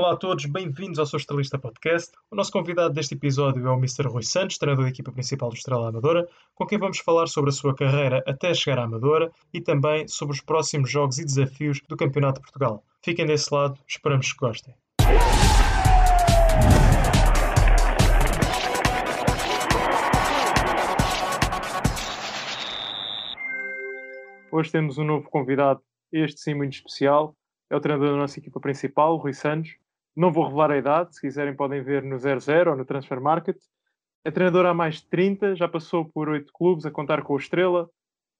Olá a todos, bem-vindos ao Estrelista Podcast. O nosso convidado deste episódio é o Mr. Rui Santos, treinador da equipa principal do Estrela Amadora, com quem vamos falar sobre a sua carreira até chegar à Amadora e também sobre os próximos jogos e desafios do Campeonato de Portugal. Fiquem desse lado, esperamos que gostem. Hoje temos um novo convidado, este sim muito especial. É o treinador da nossa equipa principal, Rui Santos. Não vou revelar a idade, se quiserem podem ver no 00 ou no Transfer Market. É treinador há mais de 30, já passou por 8 clubes a contar com o Estrela.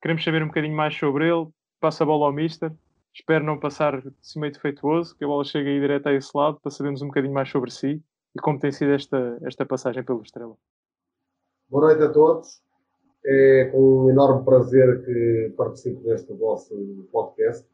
Queremos saber um bocadinho mais sobre ele. Passa a bola ao Mister. Espero não passar de si meio defeituoso, que a bola chegue aí direto a esse lado para sabermos um bocadinho mais sobre si e como tem sido esta, esta passagem pelo Estrela. Boa noite a todos. É com um enorme prazer que participo deste vosso podcast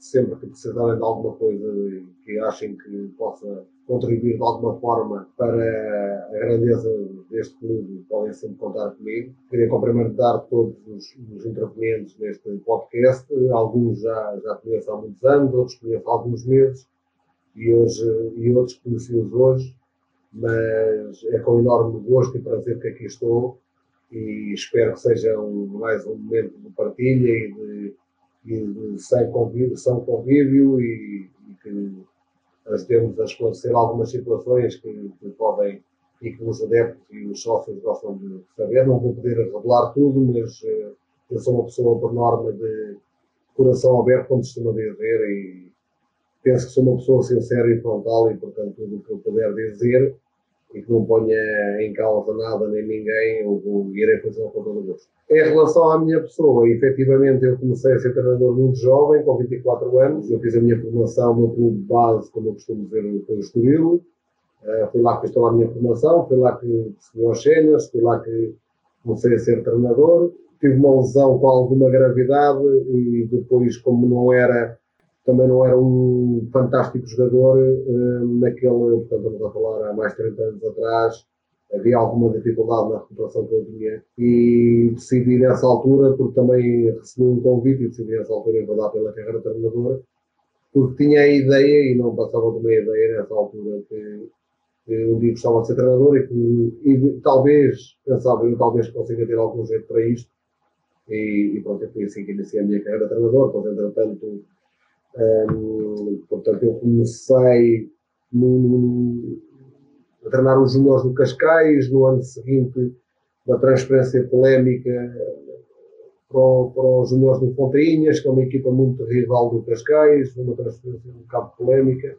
sempre que precisarem de alguma coisa que achem que possa contribuir de alguma forma para a grandeza deste clube, podem sempre contar comigo. Queria cumprimentar todos os, os intervenientes neste podcast. Alguns já, já conheço há muitos anos, outros conheço há alguns meses e, hoje, e outros conheci-os hoje. Mas é com enorme gosto e prazer que aqui estou e espero que seja um, mais um momento de partilha e de e sem convívio, são convívio e, e que ajudemos a esclarecer algumas situações que, que, podem e que os adeptos e os sócios gostam de saber. Não vou poder revelar tudo, mas uh, eu sou uma pessoa, por norma, de coração aberto, como costuma dizer, e penso que sou uma pessoa sincera e frontal e, portanto, tudo o que eu puder dizer e que não ponha em causa nada nem ninguém, eu irei fazer com todo gosto. Em relação à minha pessoa, efetivamente eu comecei a ser treinador muito jovem, com 24 anos. Eu fiz a minha formação no clube base, como eu costumo dizer, pelo Estoril. Uh, fui lá que estou a minha formação, fui lá que recebi os cenas, fui lá que comecei a ser treinador. Tive uma lesão com alguma gravidade e depois, como não era também não era um fantástico jogador uh, naquele, portanto, estamos a falar há mais de 30 anos atrás, havia alguma dificuldade na recuperação que eu tinha e decidi nessa altura, porque também recebi um convite e decidi nessa altura envadar pela carreira treinadora, porque tinha a ideia, e não passava de uma ideia nessa altura, que, que um dia gostava de ser treinador e que e, talvez, pensava eu, talvez consiga ter algum jeito para isto. E, e pronto, foi assim que iniciei a minha carreira de treinador, pois entretanto um, portanto, eu comecei no, a treinar os juniores do Cascais, no ano seguinte, uma transferência polémica para, para os juniores do Fontainhas, que é uma equipa muito rival do Cascais, uma transferência um bocado polémica.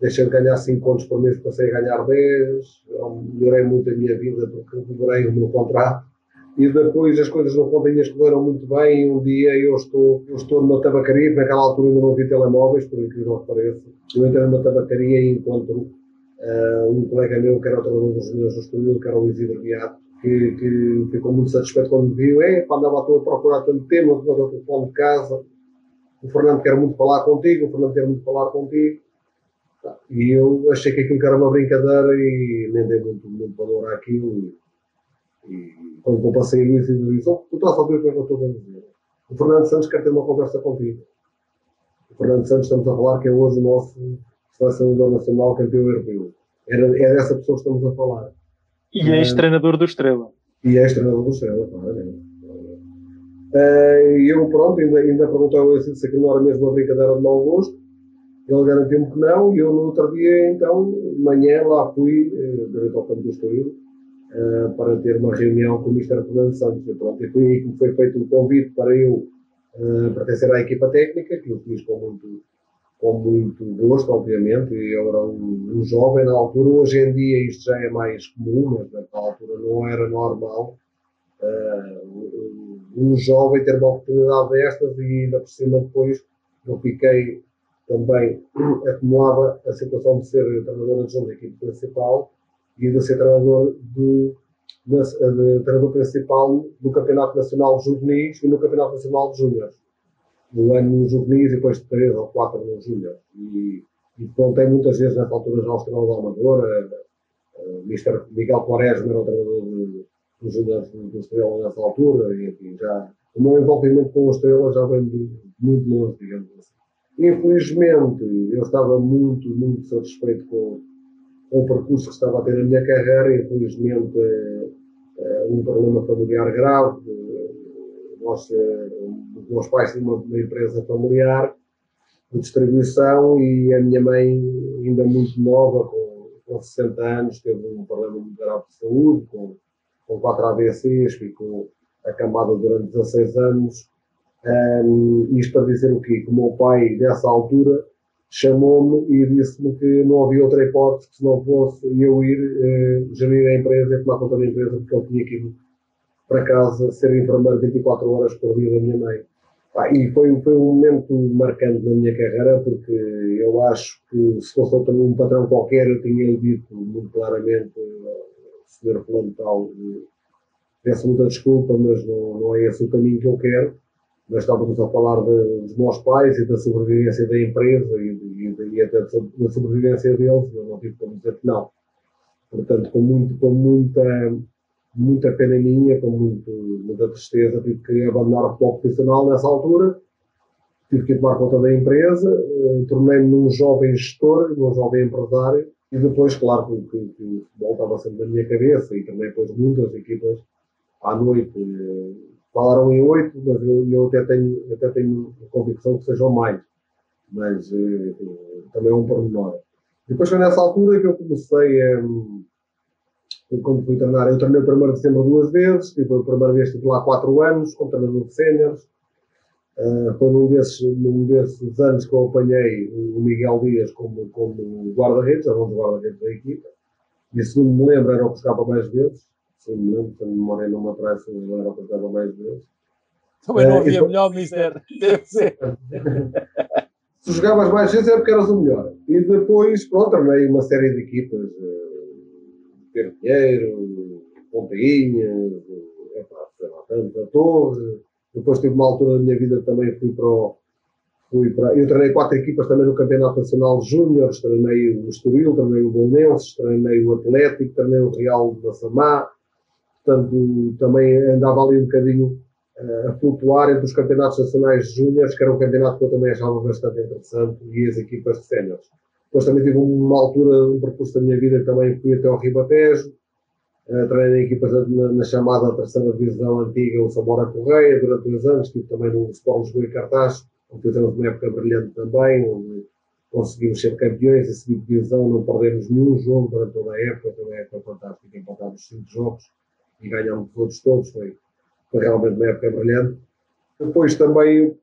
Deixei de ganhar 5 pontos por mês, passei a ganhar 10. melhorei muito a minha vida porque melhorei o meu contrato e depois as coisas no Fontainhas correram muito bem um dia eu estou, eu estou numa tabacaria, naquela altura ainda não vi telemóveis, por incrível que pareça. Eu entrei numa tabacaria e encontro uh, um colega meu que era o treinador dos meus do que era o Isidro Beato, que, que ficou muito satisfeito quando me viu. É, quando andava a procurar tanto não tinha o telefone de casa. O Fernando quer muito falar contigo, o Fernando quer muito falar contigo. E eu achei que aquilo era uma brincadeira e nem dei muito, muito valor àquilo. E quando eu passei no início do disse, oh, tu estás a ouvir o que é que eu estou a dizer. O Fernando Santos quer ter uma conversa contigo. O Fernando Santos estamos a falar que é hoje o nosso selecionador nacional campeão europeu. Era, é dessa pessoa que estamos a falar. E é ex-treinador do Estrela. E é ex-treinador do Estrela, claro. Uh, e eu, pronto, ainda, ainda perguntei ao Exílio se aquilo não era mesmo uma brincadeira de mau gosto. Ele garantiu-me que não, e eu no outro dia, então, de manhã, lá fui, uh, direto ao campo do Estoril, uh, para ter uma reunião com o Mr. Fernando Santos. Pronto, e foi aí que me foi feito um convite para eu uh, pertencer à equipa técnica, que eu fiz com muito, com muito gosto, obviamente. Eu era um, um, jovem na altura. Hoje em dia isto já é mais comum, mas naquela altura não era normal. Uh, um jovem ter uma oportunidade destas e ainda por cima depois eu fiquei também acumulava a situação de ser treinador adjunto da equipe principal e de ser treinador, de, de, de, treinador principal do Campeonato Nacional de Juvenis e no Campeonato Nacional de Júniores. Um ano nos juvenis e depois três ou quatro nos júniores. E, e contei muitas vezes nessa altura já os treinadores da Amadora, uh, Mr. Miguel Quaresma era o treinador dos júniores do Estrela nessa altura, e enfim, já o meu envolvimento com o Estrela já vem de muito longe, digamos assim. Infelizmente, eu estava muito, muito satisfeito com, com o percurso que estava a ter na minha carreira. Infelizmente, é, um problema familiar grave. Nós, os meus pais tinham uma, uma empresa familiar de distribuição e a minha mãe, ainda muito nova, com, com 60 anos, teve um problema muito grave de saúde, com, com 4 AVCs, ficou acamada durante 16 anos. Um, isto para dizer o quê? Que o meu pai, nessa altura, chamou-me e disse-me que não havia outra hipótese que se não fosse eu ir eh, gerir a empresa e tomar conta da empresa, porque ele tinha que ir para casa ser enfermeiro 24 horas por dia da minha mãe. Ah, e foi, foi um momento marcante na minha carreira, porque eu acho que se fosse outro um patrão qualquer, eu tinha dito muito claramente, senhor fulano tal, peço muita desculpa, mas não, não é esse o caminho que eu quero mas estávamos a falar de, dos meus pais e da sobrevivência da empresa e, e, e até da sobrevivência deles, eu não tive como dizer que não. Portanto, com, muito, com muita, muita pena minha, com muito, muita tristeza, tive que abandonar o futebol profissional nessa altura, tive que tomar conta da empresa, eh, tornei-me num jovem gestor, num jovem empresário, e depois, claro, que, que, que o futebol estava sempre na minha cabeça, e também depois muitas equipas à noite eh, falaram em oito, mas eu, eu, até, tenho, até tenho a convicção que sejam mais. Mas eh, também é um pormenor. Depois foi nessa altura que eu comecei a. Quando fui treinar, eu treinei o 1 de dezembro duas vezes, tive a primeira vez estive lá quatro anos, como treinador de séniores. Uh, foi num desses, num desses anos que eu apanhei o Miguel Dias como, como guarda-redes, era um dos guarda-redes da equipa. E segundo me lembro, era o que jogava mais vezes se me lembro, quando morei numa praia, se não era cada mais vezes. Também não havia uh, melhor, mister. Deve ser. se jogavas mais vezes é porque eras o melhor. E depois, pronto, treinei uma série de equipas. Uh, Pinheiro, Pontainhas, é pá, sei lá, tanto, a Torre. Depois tive uma altura da minha vida também fui para o, fui para, eu treinei quatro equipas também no Campeonato Nacional Júnior, treinei o Estoril, treinei o Bolonenses, treinei o Atlético, treinei o Real de Massamá, portanto também andava ali um bocadinho uh, a flutuar entre os campeonatos nacionais júniores, que era um campeonato que eu também achava bastante interessante, e as equipas de séniores. Depois também tive uma altura, um percurso da minha vida, também fui até ao Ribatejo, uh, treinei equipas na, na, chamada terceira divisão antiga, o Samora Correia, durante dois anos, estive também no Sport Lisboa e Cartaz, onde fizemos uma época brilhante também, onde conseguimos ser campeões e subir divisão, não perdemos nenhum jogo durante toda a época, também uma época fantástica, empatámos cinco jogos, e ganhamos os outros todos, foi, foi realmente uma época brilhante. Depois também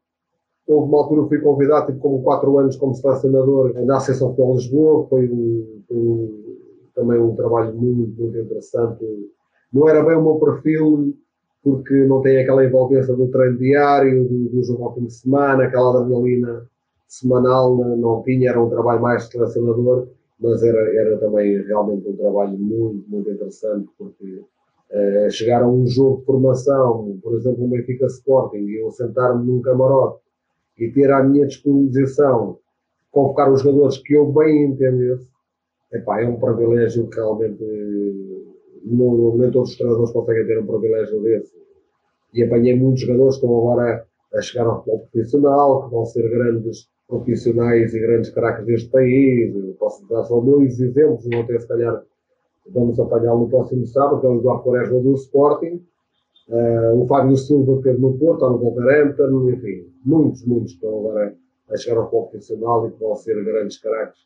houve uma altura que fui convidado, tive como 4 anos como selecionador na Associação Futebol Lisboa, foi, um, um, também um trabalho muito, muito interessante. Não era bem o meu perfil, porque não tem aquela envolvência do treino diário, do, do jogo ao fim de semana, aquela adrenalina semanal não, não tinha, era um trabalho mais selecionador, mas era, era também realmente um trabalho muito, muito interessante, porque uh, chegar a um jogo de formação, por exemplo, o Benfica Sporting, e eu sentar-me num camarote e ter à minha disposição convocar os jogadores que eu bem entendesse, epá, é um privilégio que realmente não, nem todos os treinadores conseguem ter um privilégio desse. E apanhei muitos jogadores que estão agora a chegar ao futebol profissional, que vão ser grandes profissionais e grandes craques deste país. Eu posso dar só dois exemplos, não até se calhar vamos apanhá-lo no próximo sábado, que é o Eduardo Quaresma do Sporting, uh, o Fábio Silva que teve no Porto, está no Wolverhampton, enfim, muitos, muitos estão agora a chegar ao profissional e que vão ser grandes craques.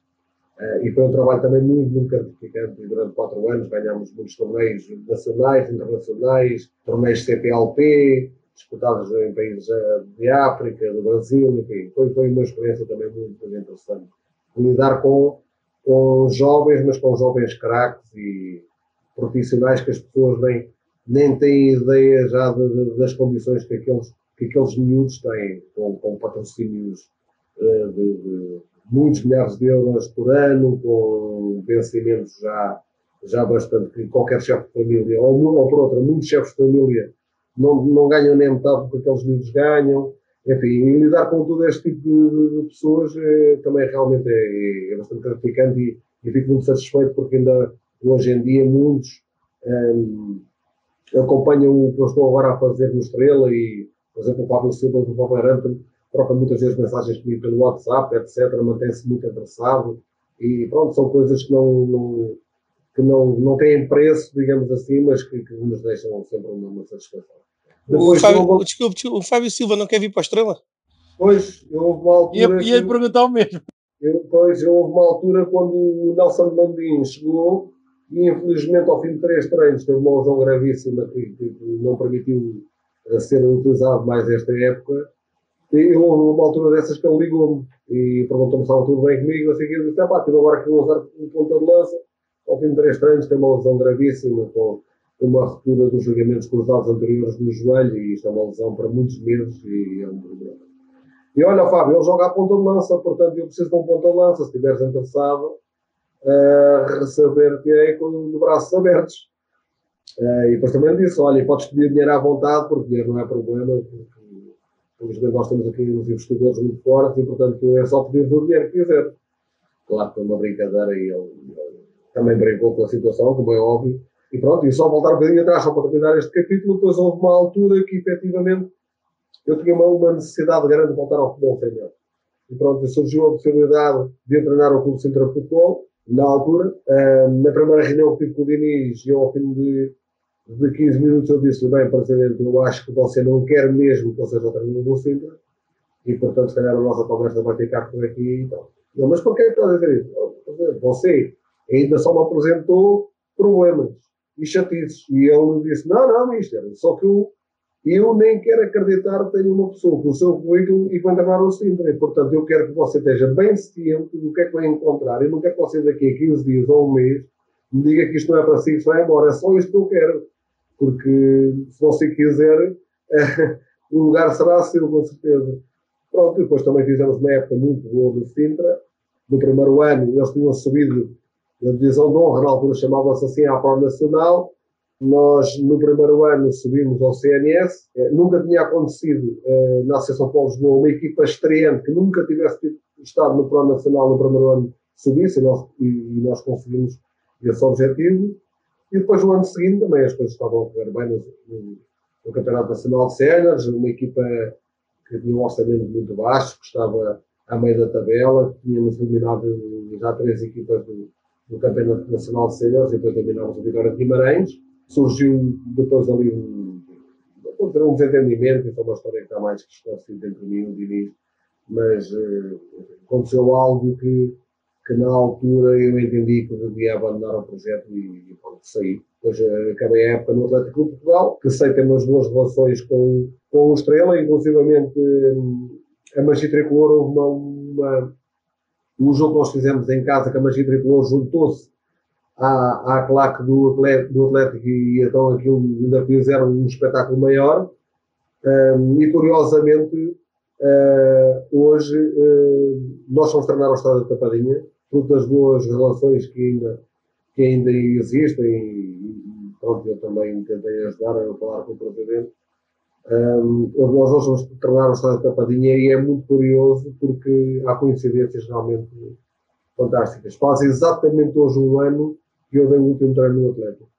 Uh, e foi um trabalho também muito, muito gratificante durante quatro anos ganhámos muitos torneios nacionais, internacionais, torneios CPLP, disputados em países eh, de África, do Brasil, enfim, foi, foi uma experiência também muito, muito interessante. Lidar com com jovens, mas com jovens craques e profissionais que as pessoas nem, nem têm ideia já de, de, das condições que aqueles, que aqueles miúdos têm, com, com patrocínios uh, de, de, muitos milhares de euros por ano, com vencimentos já, já bastante, que qualquer chefe de família, ou, ou por outra, muitos chefes de família não, não ganham nem metade do que aqueles miúdos ganham, enfim, lidar com todo este tipo de, de pessoas é, também realmente é, é bastante gratificante e, e, fico muito satisfeito porque ainda hoje em dia muitos um, acompanham o que eu estou agora a fazer no Estrela e, por exemplo, o Pablo Silva do Wolverhampton troca muitas vezes mensagens comigo pelo WhatsApp, etc., mantém-se muito interessado e pronto, são coisas que não, não, que não, não têm preço, digamos assim, mas que, que nos deixam sempre uma satisfação. O, Fábio, vou... desculpe, o Fábio Silva não quer vir para a Estrela? Pois, houve uma altura. Ia, ia lhe perguntar o mesmo. Eu, pois, houve uma altura quando o Nelson Mandinho chegou e, infelizmente, ao fim de três treinos, teve uma lesão gravíssima que, que, que não permitiu eh, ser utilizado mais esta época. E houve uma altura dessas que ele ligou-me e perguntou-me se estava tudo bem comigo. Assim, eu disse: pá, tive agora que usar um ponta de lança. Ao fim de três treinos, tem uma lesão gravíssima com uma ruptura dos ligamentos cruzados anteriores no joelho e isto é uma lesão para muitos meses e é um problema. E olha, Fábio, ele joga a ponta de lança, portanto eu preciso de um ponta de lança. Se estiveres interessado, uh, receber-te com os braços abertos. Uh, e depois também disse: olha, podes pedir dinheiro à vontade, porque dinheiro não é problema, porque felizmente nós temos aqui uns investidores muito fortes e, portanto, é só pedir o dinheiro que quiser. Claro que é uma brincadeira e ele, ele também brincou com a situação, como é óbvio. E pronto, e só voltar um bocadinho atrás, só para terminar este capítulo, depois houve uma altura que efetivamente eu tinha uma, uma necessidade grande de voltar ao futebol sénior. E pronto, surgiu a possibilidade de treinar o Clube Centro de Futebol, na altura. Na primeira reunião que tive com o Diniz, eu ao fim de, de 15 minutos eu disse-lhe, bem, Presidente, eu acho que você não quer mesmo que eu seja o treinador do Sintra, e portanto, se calhar a nossa conversa vai ficar por aqui e então. tal. mas por que está a dizer isso? Você ainda só me apresentou problemas e chatices. E ele disse: Não, não, Mister, só que eu, eu nem quero acreditar que tenho uma pessoa com o seu currículo e vai levar o Sintra. Portanto, eu quero que você esteja bem ciente do que é que vai encontrar. Eu não quero que você daqui a 15 dias ou um mês me diga que isto não é para si, que vai embora. É só isto que eu quero. Porque se você quiser, o lugar será seu, com certeza. Pronto, depois também fizemos uma época muito boa do Sintra. No primeiro ano, eles tinham subido a divisão de honra, na altura chamava-se assim a Pro Nacional. Nós, no primeiro ano, subimos ao CNS. Eh, nunca tinha acontecido eh, na Associação Paulo Lisboa uma equipa estreante que nunca tivesse estado no Pro Nacional no primeiro ano subisse e nós, e, e nós conseguimos esse objetivo. E depois, no ano seguinte, também as coisas estavam a correr bem no, no, no Campeonato Nacional de Séniores, uma equipa que tinha um orçamento muito baixo, que estava à meio da tabela, tínhamos eliminado já três equipas do, no Campeonato Nacional de Senhores e depois dominámos o Vitória de Guimarães. Surgiu depois ali um, um desentendimento, então uma história que está mais que esclarecida entre mim e o Diniz, mas uh, aconteceu algo que, que na altura eu entendi que devia abandonar o projeto e, e pronto, saí. Depois uh, acabei a época no Atlético de Portugal, que sei ter umas boas relações com, com o Estrela, inclusivamente um, a Magia Tricolor houve uma, uma o jogo que nós fizemos em casa, que a Magia Tricolor juntou-se à, à claque do Atlético, do Atlético e então aquilo ainda fizeram um espetáculo maior. Um, e curiosamente, uh, hoje uh, nós vamos treinar ao Estado da Tapadinha, fruto das boas relações que ainda, que ainda existem e, e pronto, eu também tentei ajudar a falar com o Presidente um, nós hoje vamos tornar o Estado da Tapadinha e é muito curioso porque há coincidências realmente fantásticas. Faz exatamente hoje um ano que eu dei o último treino no Atlético.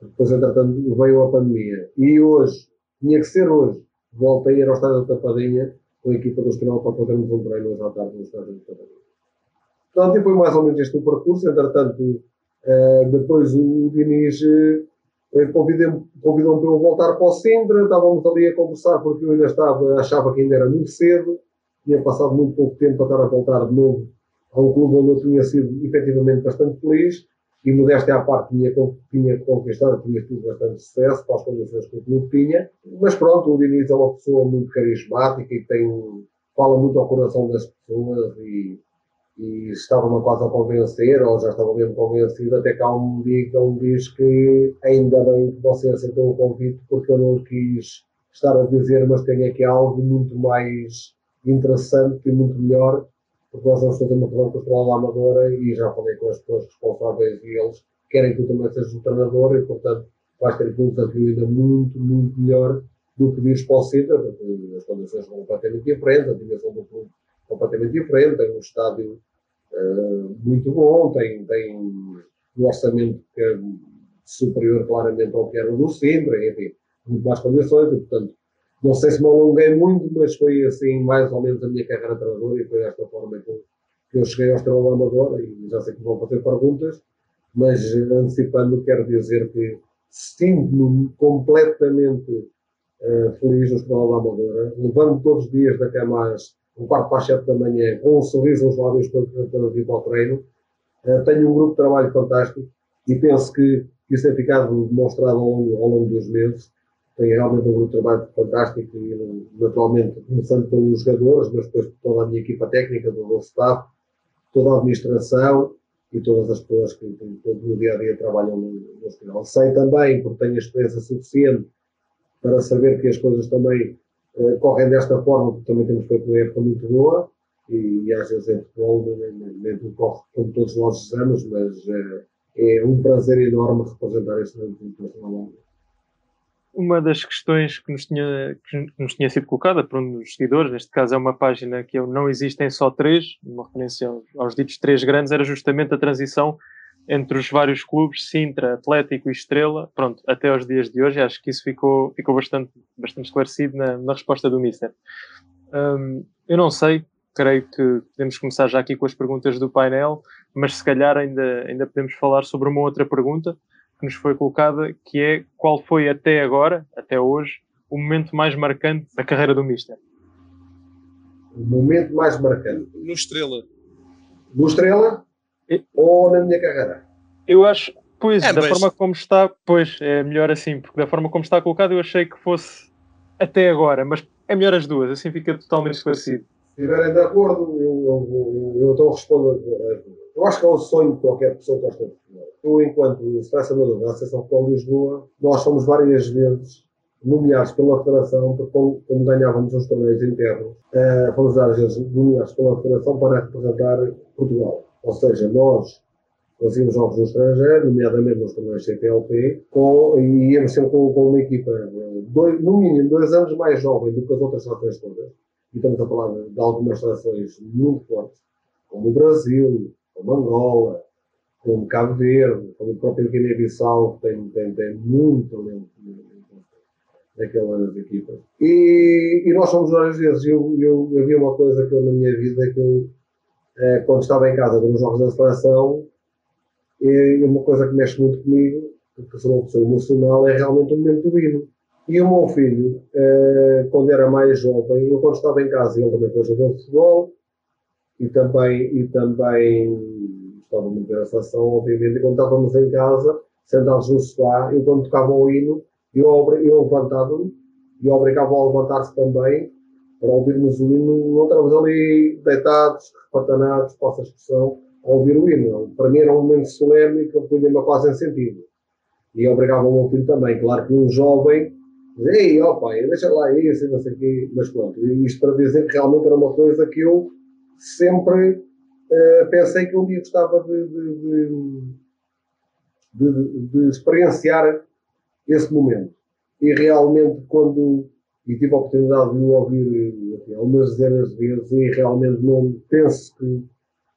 Depois, entretanto, veio a pandemia. E hoje, tinha que ser hoje, voltei a ir ao Estado da Tapadinha com a equipa do Espanhol para fazermos um treino hoje à tarde no Estado da Tapadinha. Portanto, foi mais ou menos este o percurso. Entretanto, uh, depois o Diniz convidou-me convidou para eu voltar para o Sintra, estávamos ali a conversar porque eu ainda estava, achava que ainda era muito cedo, tinha passado muito pouco tempo para estar a voltar de novo a um clube onde eu tinha sido efetivamente bastante feliz. E modéstia à parte tinha, tinha conquistado, tinha tido bastante sucesso para as condições que o clube tinha, mas pronto, o Diniz é uma pessoa muito carismática e tem, fala muito ao coração das pessoas e e estava-me quase a convencer, ou já estava mesmo convencido, até que há um dia que ele diz que ainda bem que você aceitou o convite, porque eu não quis estar a dizer, mas tenho aqui algo muito mais interessante e muito melhor, porque nós vamos fazer uma reunião com a Estrela da Amadora e já falei com as pessoas responsáveis e eles querem que tu também sejas o treinador e, portanto, vais ter aqui um desafio ainda muito, muito melhor do que vires para o Sintra, porque as condições são completamente diferentes, a dimensão do clube completamente diferente, tem um estádio uh, muito bom, tem, tem um orçamento que é superior claramente ao que era do Sintra, enfim, muito mais condições, e portanto, não sei se me alonguei muito, mas foi assim mais ou menos a minha carreira de treinador e foi desta forma que eu, que eu cheguei ao Estrela Amadora e já sei que vão fazer perguntas, mas antecipando quero dizer que sinto-me completamente uh, feliz no Estrela Amadora, levando todos os dias da cama às um quarto para as sete da manhã, com um sorriso nos lábios para, para vir para o treino. Uh, tenho um grupo de trabalho fantástico e penso que, isso tem ficado demonstrado ao longo, ao longo dos meses tem realmente um grupo de trabalho fantástico e naturalmente começando pelos jogadores, mas depois toda a minha equipa técnica, todo o staff, toda a administração e todas as pessoas que, que no dia a dia trabalham no, no hospital. Sei também, porque tenho experiência suficiente para saber que as coisas também correm desta forma, porque também temos feito uma época muito boa e, e às vezes em futebol nem, tudo corre como todos nós desejamos, mas uh, é um prazer enorme representar este internacional uma das questões que nos, tinha, que nos tinha sido colocada por um dos seguidores, neste caso é uma página que eu não existem só três, uma referência aos, aos, ditos três grandes, era justamente a transição entre os vários clubes, Sintra, Atlético e Estrela, pronto, até aos dias de hoje, acho que isso ficou, ficou bastante, bastante esclarecido na, na resposta do Mister. Um, eu não sei, creio que podemos começar já aqui com as perguntas do painel, mas se calhar ainda, ainda podemos falar sobre uma outra pergunta, que nos foi colocada, que é qual foi até agora, até hoje, o momento mais marcante da carreira do Mister? O momento mais marcante? No Estrela. No Estrela? Ou na minha carreira? Eu acho, pois, é, da mas... forma como está, pois, é melhor assim, porque da forma como está colocado eu achei que fosse até agora, mas é melhor as duas, assim fica totalmente esclarecido. Se estiverem de acordo, eu, eu, eu, eu estou a responder. Eu acho que é um sonho de qualquer pessoa que gosta de futebol. Eu, enquanto selecionador da Associação Futebol de Lisboa, nós fomos várias vezes nomeados pela Federação, porque como, como ganhávamos os torneios internos, uh, fomos várias vezes nomeados pela Federação para representar Portugal. Ou seja, nós fazíamos jogos no estrangeiro, nomeadamente nos torneios CTLP, com, e íamos sempre com, com uma equipa, dois, no mínimo, dois anos mais jovem do que as outras seleções todas. E estamos a falar de, algumas seleções muito fortes, como o Brasil, como Angola, como Cabo Verde, como o próprio Guiné-Bissau, que tem, tem, tem muito talento naquelas equipas. E, e nós somos várias vezes. Eu, eu, havia uma coisa que eu, na minha vida, que eu, eh, quando estava em casa nos jogos da seleção, e uma coisa que mexe muito comigo, porque sou uma pessoa emocional, é realmente o momento do hino. E o meu filho, eh, quando era mais jovem, eu quando estava em casa, ele também foi jogador de futebol, e também, e também estava muito ver a seleção, obviamente, e quando estávamos em casa, sentados no sofá, eu quando tocava o hino, eu, eu levantava-me e obrigava a levantar-se também para ouvirmos o hino. Não estávamos ali deitados, repatanados, possa a expressão, a ouvir o hino. Para mim era um momento solene que eu punha-me quase em sentido. E obrigava o meu filho também. Claro que um jovem ei, ó pai, deixa lá isso e não sei o quê. Mas pronto, isto para dizer que realmente era uma coisa que eu sempre uh, pensei que um dia gostava de, de, de, de, experienciar esse momento. E realmente, quando e tive a oportunidade de o ouvir enfim, algumas dezenas de vezes, e realmente não penso que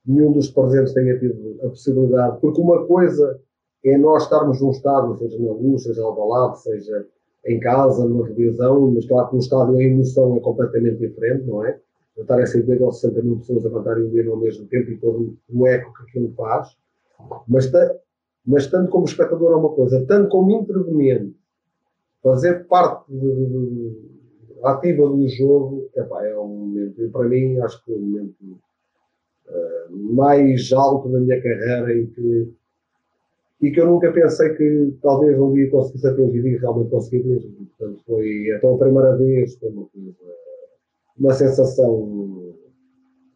nenhum dos presentes tenha tido a possibilidade, porque uma coisa é nós estarmos num estádio, seja na luz, seja ao balado, seja em casa, numa televisão, mas claro que no estádio a emoção é completamente diferente, não é? estar a 50 ou 60 mil pessoas a cantarem o hino ao mesmo tempo e todo o eco que aquilo faz. Mas, mas tanto como espectador é uma coisa, tanto como interveniente, fazer parte de, ativa do jogo, epá, é um momento, para mim acho que é o momento uh, mais alto da minha carreira e que, e que eu nunca pensei que talvez um dia conseguisse atingir e realmente consegui mesmo. Portanto, foi até a primeira vez, foi uma uma sensação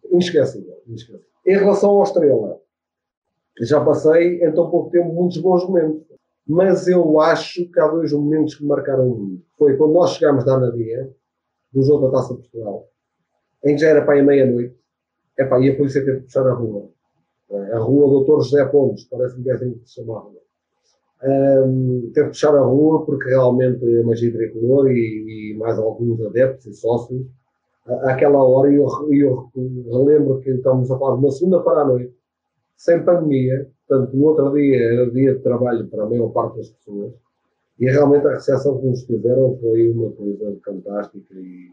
inesquecível, inesquecível. Em relação ao Estrela, já passei em tão pouco tempo muitos bons momentos. Mas eu acho que há dois momentos que marcaram muito. Foi quando nós chegámos da Anadia, do jogo da Taça de Portugal, em que já era para a meia-noite, epá, e a polícia teve que puxar a rua. A rua Doutor José Pontes, parece-me que é assim que se chamava. Um, teve que puxar a rua porque realmente é magia tricolor e, e mais alguns adeptos e sócios àquela hora, e eu, eu, lembro que estamos a falar de uma segunda-feira à noite, sem pandemia, portanto, no outro dia era dia de trabalho para a maior parte das pessoas, E realmente a recepção que nos fizeram foi uma coisa fantástica e,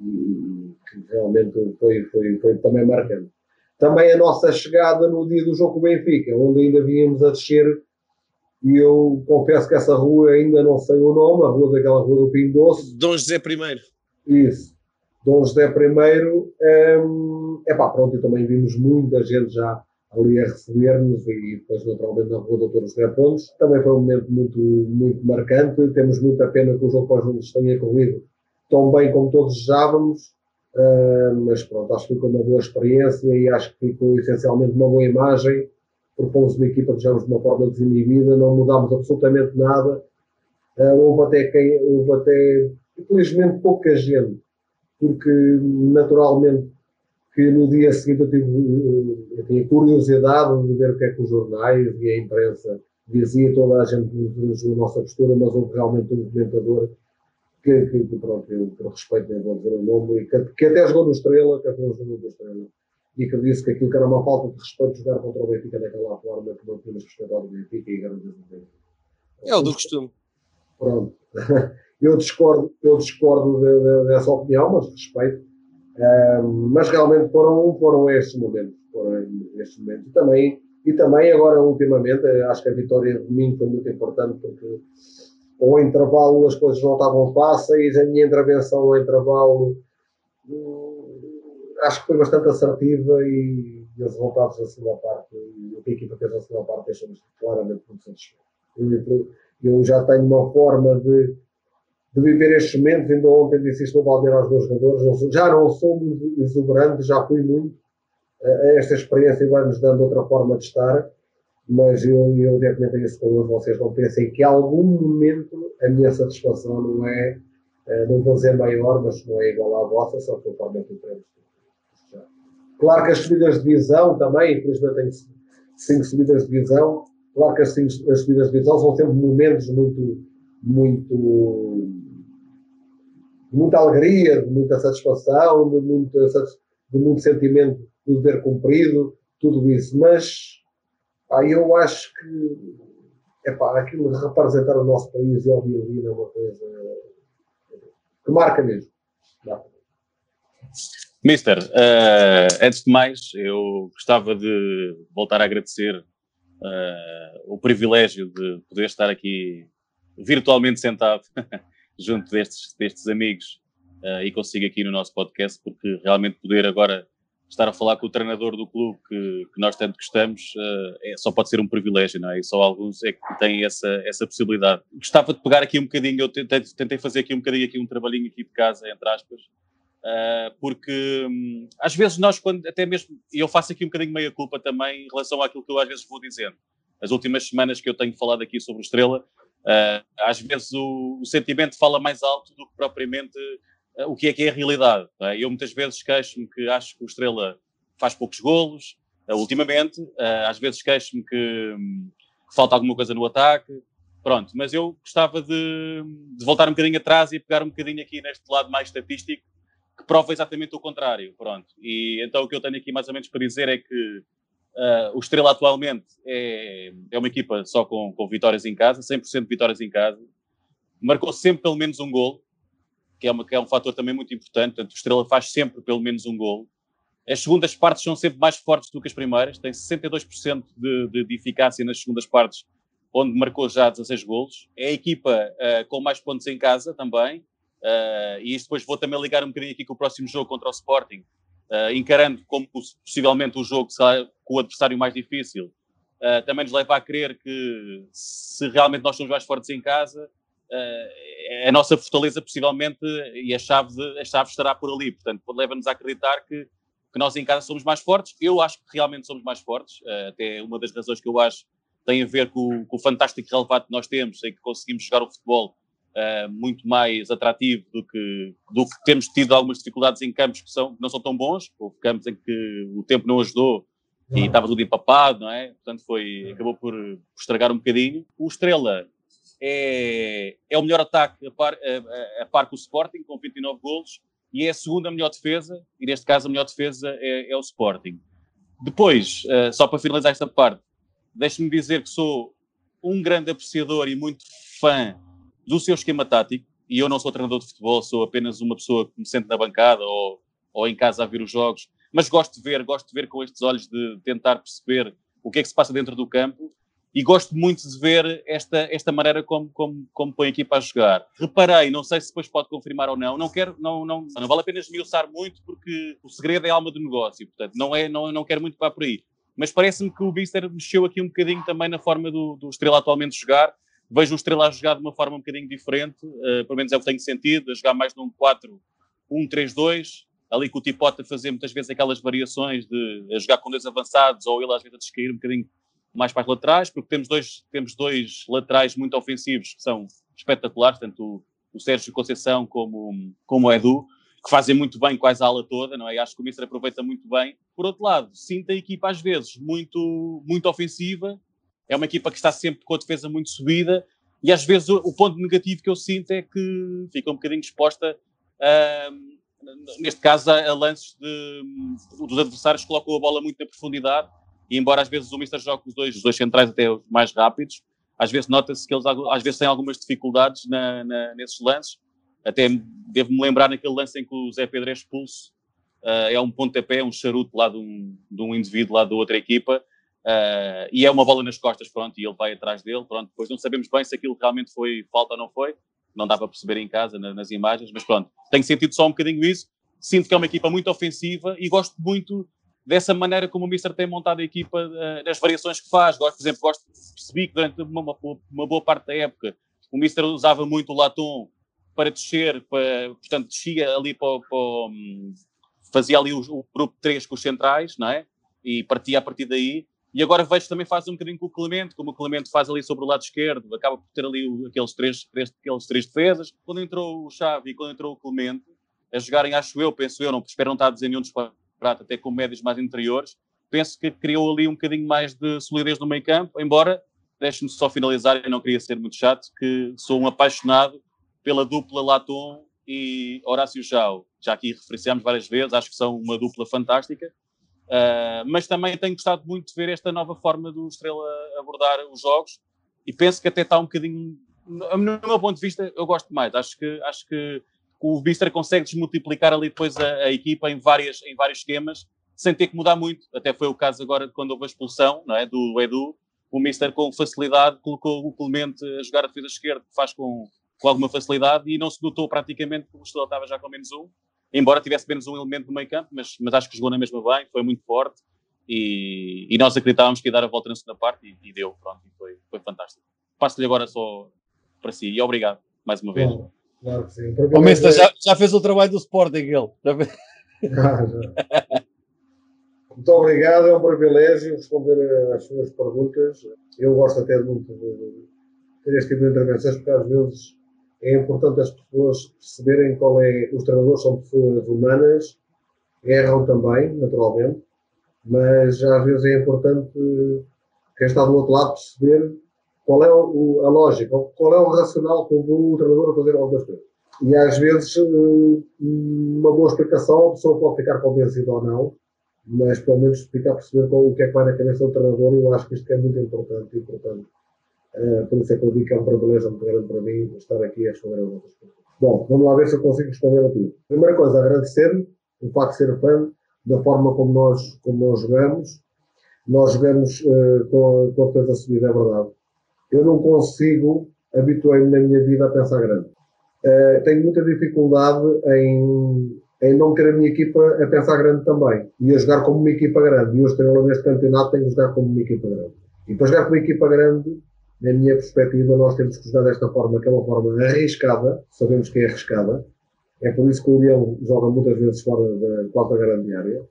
e que realmente foi, foi, foi também marcante. Também a nossa chegada no dia do jogo com o Benfica, onde ainda vínhamos a descer, e eu confesso que essa rua ainda não sei o nome, a rua daquela rua do Pinho Doce. Dom José I. Isso. Dom José I. É um, pá, pronto, e também vimos muita gente já ali a receber-nos e depois naturalmente na rua Doutor José Pontes. Também foi um momento muito, muito marcante. Temos muita pena que o jogo para os tenha corrido tão bem como todos desejávamos. Uh, mas pronto, acho que ficou uma boa experiência e acho que ficou essencialmente uma boa imagem. Propomos uma equipa que jogamos de uma forma desinibida, não mudámos absolutamente nada. Uh, houve até quem, houve até, infelizmente, pouca gente, porque naturalmente que no dia seguinte eu, tive, eu tinha curiosidade de ver o que é que os jornais e a imprensa dizia, toda a gente nos a nossa postura, mas houve realmente um comentador que, que, que pronto, eu por respeito nem vou dizer o nome, que, que até jogou no Estrela, que um jogador do Estrela, e que disse que aquilo que era uma falta de respeito jogar contra o Benfica daquela forma, que não tínhamos respeitado o Benfica e garantido o Benfica. É o do costume. Pronto. Eu discordo, eu discordo de, de, dessa opinião, mas respeito. Mas realmente foram, foram estes momentos. Foram estes momentos. E também, e também agora, ultimamente, acho que a vitória de domingo foi muito importante porque ao intervalo as coisas voltavam fáceis, a minha intervenção ao intervalo hum, acho que foi bastante assertiva e, e os resultados da segunda parte, e o que a equipa fez na segunda parte deixou-nos claramente muito satisfeitos. Eu, eu já tenho uma forma de, de viver estes momentos, ainda ontem disse isto no Valdeira aos meus jogadores, já não sou exuberante, já fui muito, esta experiência vai-nos dando outra forma de estar, mas eu, eu devo meter isso com vocês não pensem que em algum momento a minha satisfação não é, eh, não vou dizer maior, mas não é igual à vossa, só totalmente diferente. Claro que as subidas de divisão também, infelizmente tenho cinco subidas de divisão, claro que as, cinco, as subidas de divisão são sempre momentos muito, muito, de muita alegria, de muita satisfação, de muito, de muito sentimento de dever cumprido, tudo isso, mas Aí eu acho que epá, aquilo de representar o nosso país ouvir o é uma coisa que marca mesmo. Mister, uh, antes de mais, eu gostava de voltar a agradecer uh, o privilégio de poder estar aqui virtualmente sentado junto destes, destes amigos uh, e consigo aqui no nosso podcast, porque realmente poder agora estar a falar com o treinador do clube que, que nós tanto gostamos uh, é, só pode ser um privilégio, não é? E só alguns é que têm essa, essa possibilidade. Gostava de pegar aqui um bocadinho, eu tentei, fazer aqui um bocadinho aqui um trabalhinho aqui de casa, entre aspas, uh, porque um, às vezes nós, quando até mesmo, e eu faço aqui um bocadinho meia culpa também em relação àquilo que eu às vezes vou dizendo. As últimas semanas que eu tenho falado aqui sobre Estrela, uh, às vezes o, o sentimento fala mais alto do que propriamente o que é que é a realidade. É? Eu muitas vezes queixo-me que acho que o Estrela faz poucos golos, uh, ultimamente, uh, às vezes queixo-me que, um, que, falta alguma coisa no ataque, pronto, mas eu gostava de, de, voltar um bocadinho atrás e pegar um bocadinho aqui neste lado mais estatístico, que prova exatamente o contrário, pronto. E então o que eu tenho aqui mais ou menos para dizer é que uh, o Estrela atualmente é, é uma equipa só com, com vitórias em casa, 100% de vitórias em casa, marcou sempre pelo menos um gol, que é, uma, que é um fator também muito importante. Portanto, o Estrela faz sempre pelo menos um golo. As segundas partes são sempre mais fortes do que as primeiras, tem 62% de, de, de, eficácia nas segundas partes, onde marcou já 16 golos. É a equipa uh, com mais pontos em casa também, uh, e isso depois vou também ligar um bocadinho aqui com o próximo jogo contra o Sporting, uh, encarando como possivelmente o jogo com o adversário mais difícil. também nos leva a crer que se realmente nós somos mais fortes em casa, uh, a nossa fortaleza possivelmente e a chave, de, a chave estará por ali. Portanto, leva-nos a acreditar que, que nós em casa somos mais fortes. Eu acho que realmente somos mais fortes. Uh, até uma das razões que eu acho tem a ver com, com o fantástico relevado que nós temos em que conseguimos jogar o futebol uh, muito mais atrativo do que, do que temos tido algumas dificuldades em campos que, são, que não são tão bons. Houve campos em que o tempo não ajudou e estava tudo empapado, não é? Portanto, foi, acabou por, por estragar um bocadinho. O Estrela é, é o melhor ataque a par, a, a par com o Sporting, com 29 golos, e é a segunda melhor defesa, e neste caso a melhor defesa é, é o Sporting. Depois, uh, só para finalizar esta parte, deixe-me dizer que sou um grande apreciador e muito fã do seu esquema tático, e eu não sou treinador de futebol, sou apenas uma pessoa que me sente na bancada ou, ou em casa a ver os jogos, mas gosto de ver, gosto de ver com estes olhos de tentar perceber o que é que se passa dentro do campo e gosto muito de ver esta, esta maneira como, como, como põe a equipa a jogar. Reparei, não sei se depois pode confirmar ou não, não quero, não, não, não vale a pena esmiuçar muito porque o segredo é a alma do negócio, portanto, não, é, não, não quero muito para por aí. Mas parece-me que o Bister mexeu aqui um bocadinho também na forma do, do Estrela atualmente jogar. Vejo o Estrela a jogar de uma forma um bocadinho diferente, uh, pelo menos é o que tenho sentido, a jogar mais num 4-1-3-2, ali com o Tipote a fazer muitas vezes aquelas variações de jogar com dois avançados ou ele às vezes a descair um bocadinho mais para as laterais, porque temos dois, temos dois laterais muito ofensivos que são espetaculares, tanto o, o Sérgio Conceição como, como o Edu, que fazem muito bem quase a ala toda, não é? Acho que o Mister aproveita muito bem. Por outro lado, sinto a equipa às vezes muito, muito ofensiva, é uma equipa que está sempre com a defesa muito subida, e às vezes o, o ponto negativo que eu sinto é que fica um bocadinho exposta neste caso a, a lances de, dos adversários que colocam a bola muito na profundidade e embora às vezes o Mister jogue os dois, os dois centrais até os mais rápidos, às vezes nota-se que eles às vezes têm algumas dificuldades na, na, nesses lances. Até devo-me lembrar naquele lance em que o Zé Pedro é expulso, uh, é um pontapé, um charuto lá de um, de um indivíduo lá da outra equipa, uh, e é uma bola nas costas, pronto, e ele vai atrás dele, pronto. Depois não sabemos bem se aquilo realmente foi falta ou não foi, não dá para perceber em casa, na, nas imagens, mas pronto, tenho sentido só um bocadinho isso. Sinto que é uma equipa muito ofensiva e gosto muito dessa maneira como o Mister tem montado a equipa, uh, nas variações que faz. Gosto, por exemplo, gosto, percebi que durante uma, uma, uma, boa parte da época o Mister usava muito o Latom para descer, para, portanto, descia ali para, para hum, fazia ali o, o, grupo 3 com os centrais, não é? E partia a partir daí. E agora vejo também faz um bocadinho com o Clemente, como o Clemente faz ali sobre o lado esquerdo, acaba por ter ali aqueles, três, três, aqueles três defesas. Quando entrou o Xavi e quando entrou o Clemente, a jogarem, acho eu, penso eu, não espero não estar a dizer nenhum disparate, até com médios mais interiores, penso que criou ali um bocadinho mais de solidez no meio campo, embora, deixe-me só finalizar, e não queria ser muito chato, que sou um apaixonado pela dupla Latom e Horácio Jao. Já aqui referenciámos várias vezes, acho que são uma dupla fantástica, uh, mas também tenho gostado muito de ver esta nova forma do Estrela abordar os jogos e penso que até está um bocadinho, no meu ponto de vista, eu gosto mais. Acho que, acho que o Bister consegue desmultiplicar ali depois a, a, equipa em, várias, em vários esquemas, sem ter que mudar muito. Até foi o caso agora quando houve a expulsão não é, do Edu, o Mister com facilidade colocou o Clemente a jogar a defesa esquerda, que faz com, com alguma facilidade, e não se notou praticamente que o Estrela estava já com menos um, embora tivesse menos um elemento no meio campo, mas, mas acho que jogou na mesma bem, foi muito forte, e, e nós acreditávamos que ia dar a volta na segunda parte, e, e deu, pronto, e foi, foi fantástico. Passo-lhe agora só para si, e obrigado, mais uma vez. Bom. Claro que sim. O Mister já, já fez o trabalho do Sporting, ele. Já fez... Já. Muito obrigado, é um privilégio responder às suas perguntas. Eu gosto até muito de ter este tipo de intervenções, porque às vezes é importante as pessoas perceberem qual é. Os treinadores são pessoas humanas, erram também, naturalmente, mas às vezes é importante quem está do outro lado perceber qual é o, a lógica, qual é o racional levou o treinador a fazer algumas coisas. E às vezes, eh, uma boa explicação, a pessoa pode ficar convencida ou não, mas pelo menos ficar a perceber qual, o que é que vai na cabeça do treinador, e eu acho que isto é muito importante. importante. Uh, por isso é que eu digo que é um privilégio muito grande para mim estar aqui a responder a outras perguntas. Bom, vamos lá ver se eu consigo responder a tudo. Primeira coisa, agradecer o facto de ser fã da forma como nós, como nós jogamos. Nós jogamos uh, com, a defesa subida, é verdade eu não consigo habituar-me na minha vida a pensar grande. Uh, tenho muita dificuldade em, em não ter a minha equipa a pensar grande também e a jogar como uma equipa grande. E o Estrela neste campeonato tem que jogar como uma equipa grande. E para jogar como uma equipa grande, na minha perspectiva, nós temos que jogar desta forma, que é uma forma arriscada, sabemos que é arriscada. É por isso que o Leão joga muitas vezes fora da quarta grande área,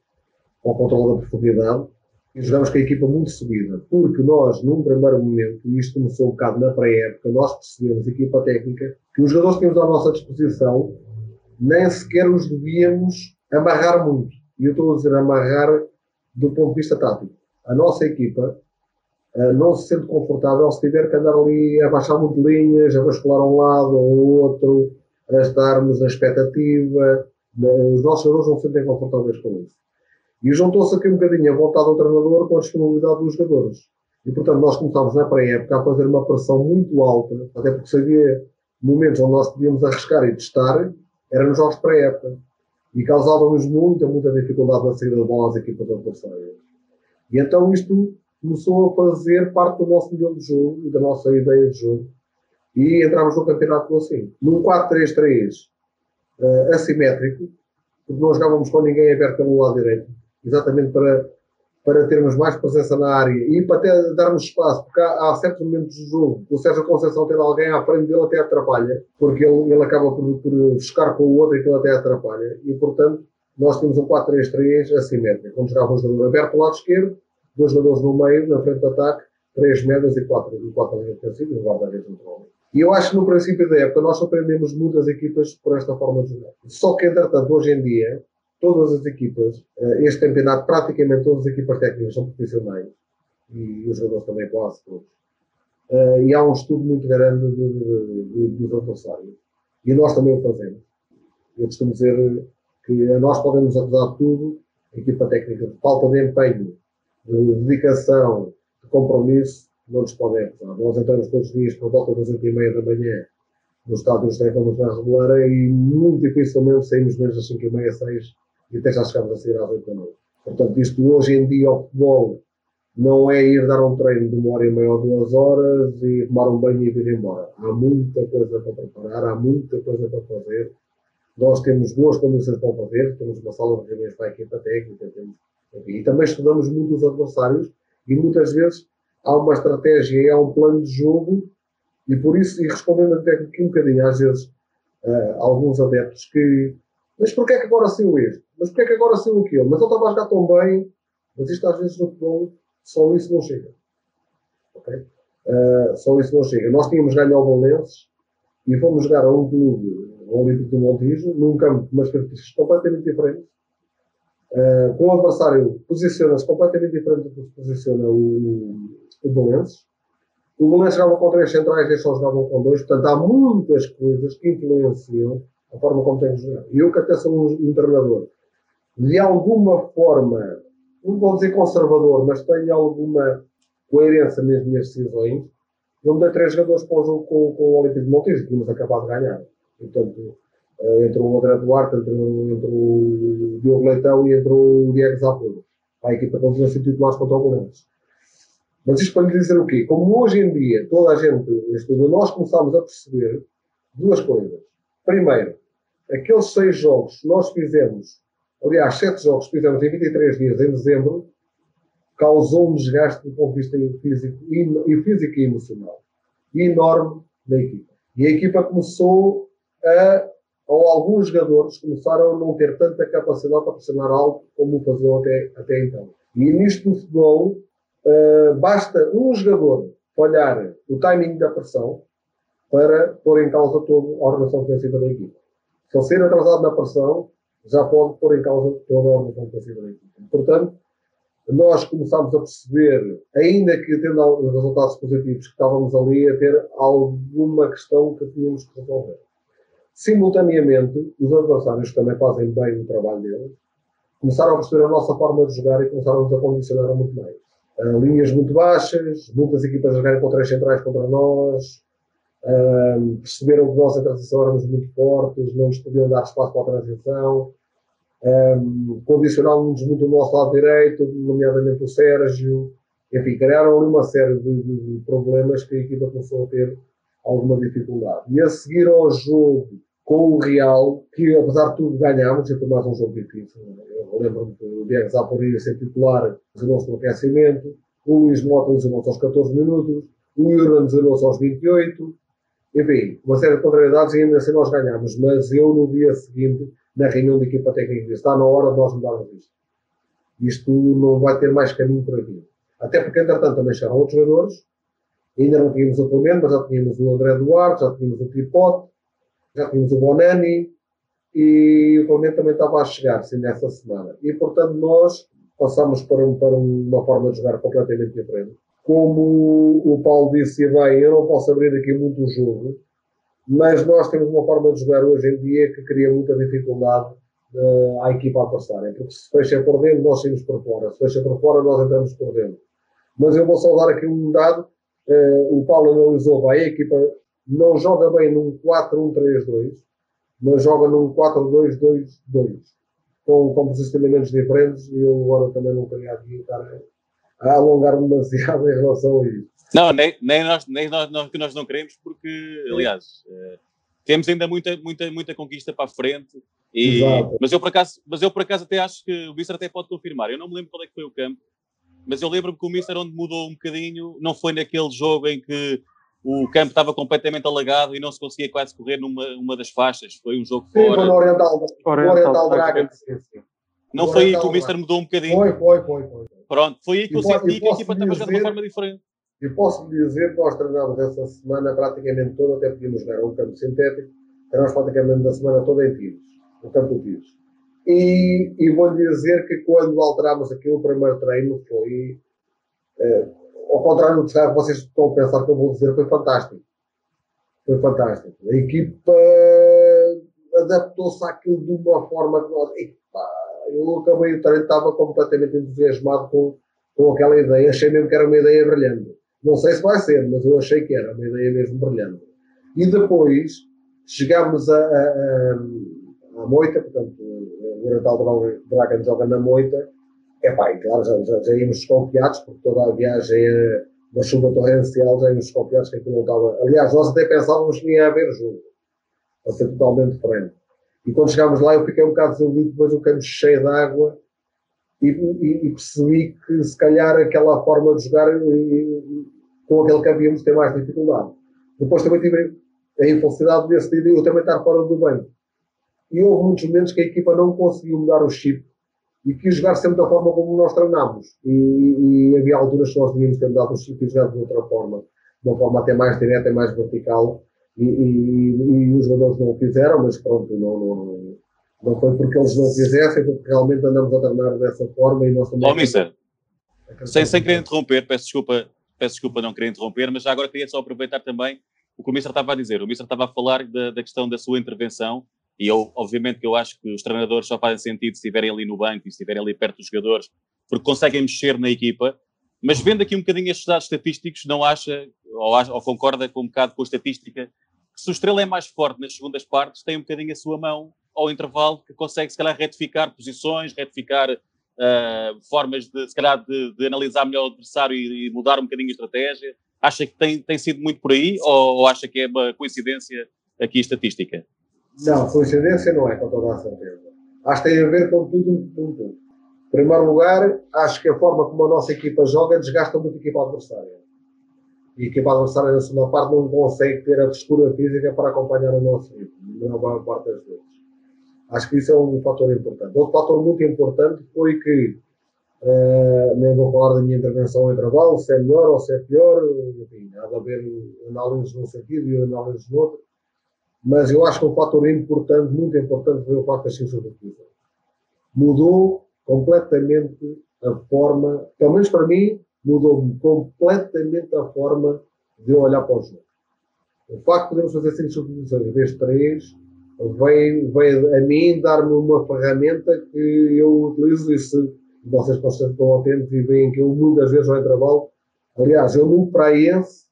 ao controle da profundidade, e jogamos com a equipa muito subida, porque nós, num primeiro momento, e isto começou um bocado na pré-época, nós percebemos, equipa técnica, que os jogadores que tínhamos à nossa disposição nem sequer os devíamos amarrar muito. E eu estou a dizer amarrar do ponto de vista tático. A nossa equipa não se sente confortável se tiver que andar ali a baixar muito linhas, a bascular um lado ou outro, a estarmos na expectativa. Os nossos jogadores não se sentem confortáveis com isso. E juntou-se aqui um bocadinho a vontade do treinador com a disponibilidade dos jogadores. E, portanto, nós começámos na pré-época a fazer uma pressão muito alta, até porque sabia momentos onde nós podíamos arriscar e testar eram nos jogos pré-época. E causávamos muita, muita dificuldade na saída de bola às equipas adversárias. E então isto começou a fazer parte do nosso modelo de jogo e da nossa ideia de jogo. E entramos no campeonato assim. Num 4-3-3 uh, eh, assimétrico, porque não jogávamos com ninguém aberto pelo lado direito, exatamente para para termos mais presença na área e para até darmos espaço, porque há, há certos momentos do jogo que o Sérgio Conceição ter alguém à frente dele até atrapalha, porque ele, ele acaba por, por buscar com o outro e aquilo até atrapalha. E, portanto, nós temos um 4-3-3 assimétrico, onde jogava um jogador aberto ao lado esquerdo, dois jogadores no meio, na frente de ataque, três médias e quatro, e quatro linhas defensivas, guarda-redes no E eu acho que no princípio da época nós surpreendemos muitas equipas por esta forma de jogar. Só que, entretanto, hoje em dia, todas as equipas, eh, este campeonato, praticamente todas as equipas técnicas são profissionais e os jogadores também quase todos. Eh, e há um estudo muito grande dos adversários. E nós também o fazemos. Eu costumo dizer que nós podemos acusar tudo, a equipa técnica, de falta de empenho, de dedicação, de compromisso, não nos podem acusar. Nós entramos todos os dias por volta das 8 e meia da manhã no estádio de reclamação regular e muito dificilmente saímos menos das 5 e meia, 6 e até já chegamos a sair às 8 da noite. Portanto, isto hoje em dia, o futebol não é ir dar um treino de uma hora e meia ou duas horas e tomar um banho e vir embora. Há muita coisa para preparar, há muita coisa para fazer. Nós temos boas condições para fazer, temos uma sala de reuniões para a equipa técnica, temos, e também estudamos muito os adversários e muitas vezes há uma estratégia e há um plano de jogo e por isso, e respondendo até aqui um bocadinho, às vezes, uh, alguns adeptos que mas porquê é que agora saiu este? Mas porquê é que agora saiu aquilo? Mas ele estava a jogar tão bem. Mas isto às vezes no futebol, só isso não chega. Okay? Uh, só isso não chega. Nós tínhamos ganho ao Valenços e fomos jogar a um clube, ao Olímpico do Montijo, num campo com umas características completamente diferentes. Uh, com o adversário posiciona-se completamente diferente do que se posiciona o, o. O Valenços jogava com três centrais, eles só jogavam com dois. Portanto, há muitas coisas que influenciam a forma como tem de jogar. E eu que até sou um, um treinador, de alguma forma, não vou dizer conservador, mas tenho alguma coerência nas minhas decisões, eu me dei três jogadores para o jogo com, com o Olímpico de Montijo, que tínhamos acabado de ganhar. Portanto, uh, entre o André Duarte, entre o Diogo Leitão e entre o Diego Zapuro. A equipa não tinha sido titulares contra o Bolonenses. Mas isto para lhe dizer o quê? Como hoje em dia toda a gente estuda, nós começámos a perceber duas coisas. Primeiro, aqueles seis jogos que nós fizemos, aliás, sete jogos que fizemos em 23 dias em dezembro, causou um desgaste do ponto de vista físico e, físico e emocional enorme na equipa. E a equipa começou a, ou alguns jogadores começaram a não ter tanta capacidade para pressionar alto como faziam até, até então. E nisto do futebol, uh, basta um jogador falhar o timing da pressão para pôr em causa toda a organização defensiva da equipa. Se ele ser atrasado na pressão, já pode pôr em causa toda a organização defensiva da equipa. Portanto, nós começámos a perceber, ainda que tendo alguns resultados positivos, que estávamos ali a ter alguma questão que tínhamos que resolver. Simultaneamente, os adversários que também fazem bem o trabalho deles, começaram a perceber a nossa forma de jogar e começaram-nos a condicionar muito mais. Uh, linhas muito baixas, muitas equipas a jogarem com três centrais contra nós, um, perceberam que nós em transição éramos muito fortes, não nos podiam dar espaço para a transição, um, condicionaram-nos muito do nosso lado direito, nomeadamente o Sérgio, enfim, criaram ali uma série de, de, problemas que a equipa começou a ter alguma dificuldade. E a seguir ao jogo com o Real, que apesar de tudo ganhámos, e foi mais um jogo difícil. Eu lembro-me que o Diego Zapori ia ser titular, lesionou-se no aquecimento, o Luís Mota lesionou-se aos 14 minutos, o Yura lesionou-se aos 28, enfim, uma série de contrariedades e ainda assim nós ganhámos. Mas eu, no dia seguinte, na reunião da equipa técnica, disse: está na hora de nós mudarmos isto. Isto não vai ter mais caminho por aqui. Até porque, entretanto, também chegaram outros jogadores. Ainda não tínhamos o Clemente, mas já tínhamos o André Duarte, já tínhamos o Tripote, já tínhamos o Bonani e o Clemente também estava a chegar, sim, nessa semana. E, portanto, nós passámos para, um, para uma forma de jogar completamente diferente como o Paulo disse bem, eu não posso abrir aqui muito o jogo, mas nós temos uma forma de jogar hoje em dia que cria muita dificuldade uh, à equipa adversária, porque se fecha por dentro, nós saímos por fora, se fecha por fora, nós entramos por dentro. Mas eu vou só dar aqui um dado, uh, o Paulo analisou bem, a equipa não joga bem num 4-1-3-2, mas joga num 4-2-2-2, com, com posicionamentos diferentes, e eu agora também não queria aqui estar a, a alongar-me demasiado em relação a isso. Não, nem, nem, nós, nem nós, nós, que nós não queremos, porque, aliás, eh, temos ainda muita, muita, muita conquista para a frente. E, mas, eu por acaso, mas eu por acaso até acho que o Mister até pode confirmar. Eu não me lembro qual é que foi o campo, mas eu lembro-me que o Mister onde mudou um bocadinho não foi naquele jogo em que o campo estava completamente alagado e não se conseguia quase correr numa uma das faixas. Foi um jogo sim, fora. Foi no Oriental, Oriental, Oriental Dragon. Não foi aí que o Mister mudou um bocadinho? Foi, foi, foi. foi. Pronto, foi aí que eu senti que a equipa estava jogando de uma forma diferente. E posso lhe dizer que nós treinámos essa semana praticamente toda, até podíamos jogar um campo sintético, treinámos praticamente a semana toda em tiros, no campo de tiros. E, e vou-lhe dizer que quando alterámos aquilo, o primeiro treino foi, eh, ao contrário do que vocês estão a pensar que eu vou dizer, foi fantástico. Foi fantástico. A equipa adaptou-se àquilo de uma forma que nós, epa, eu acabei o treino, estava completamente entusiasmado com, com aquela ideia, achei mesmo que era uma ideia brilhante. Não sei se vai ser, mas eu achei que era uma ideia mesmo brilhante. E depois chegámos a, a, a, a Moita, portanto, o Natal Dragon joga na Moita. É pá, e claro, já, já, já íamos desconfiados, porque toda a viagem é uma chuva torrencial, já íamos desconfiados que aquilo não estava. Aliás, nós até pensávamos que ia haver jogo, a ser totalmente diferente. E quando chegámos lá, eu fiquei um bocado desiludido, depois o campo cheio de água e, e, e, percebi que se calhar aquela forma de jogar e, com aquele campo íamos ter mais dificuldade. Depois também tive a infelicidade desse dia eu também estar fora do banco. E houve muitos momentos que a equipa não conseguiu mudar o chip e quis jogar sempre da forma como nós treinámos. E, e havia alturas que nós devíamos ter mudado o chip e jogar de outra forma, de uma forma até mais direta e mais vertical. E, e, e, os jogadores não o fizeram, mas pronto, não, não, não foi porque eles não fizessem, porque realmente andamos a treinar dessa forma e nós também. Oh, Mister, sem, sem querer interromper, peço desculpa, peço desculpa não querer interromper, mas já agora queria só aproveitar também o que o Mister estava a dizer. O Mister estava a falar da, da questão da sua intervenção e eu, obviamente, que eu acho que os treinadores só fazem sentido se estiverem ali no banco e se estiverem ali perto dos jogadores, porque conseguem mexer na equipa. Mas vendo aqui um bocadinho estes dados estatísticos, não acha, ou, acha, ou concorda com um bocado com a estatística, que se o Estrela é mais forte nas segundas partes, tem um bocadinho a sua mão ao intervalo, que consegue, se calhar, retificar posições, retificar uh, formas de, se calhar, de, de, analisar melhor o adversário e, e, mudar um bocadinho a estratégia? Acha que tem, tem sido muito por aí ou, ou acha que é uma coincidência aqui estatística? Não, coincidência não é, com toda a certeza. Acho que tem a ver com tudo um tudo. Em primeiro lugar, acho que a forma como a nossa equipa joga desgasta muito a equipa adversária. E a equipa adversária na segunda parte não consegue ter a postura física para acompanhar o nosso ritmo, na maior parte das vezes. Acho que isso é um fator importante. Outro fator muito importante foi que, uh, nem vou falar da minha intervenção em trabalho, se é melhor ou se é pior, enfim, há de haver análises num sentido e análises no outro, mas eu acho que um fator importante, muito importante, foi o facto da ciência da. Mudou completamente a forma, pelo menos para mim, mudou completamente a forma de olhar para o jogo. O facto de podermos fazer cinco substituições em vez de três veio, veio a mim dar-me uma ferramenta que eu utilizo e se vocês estão atentos e veem que eu muitas vezes ao intervalo, aliás, eu no praense,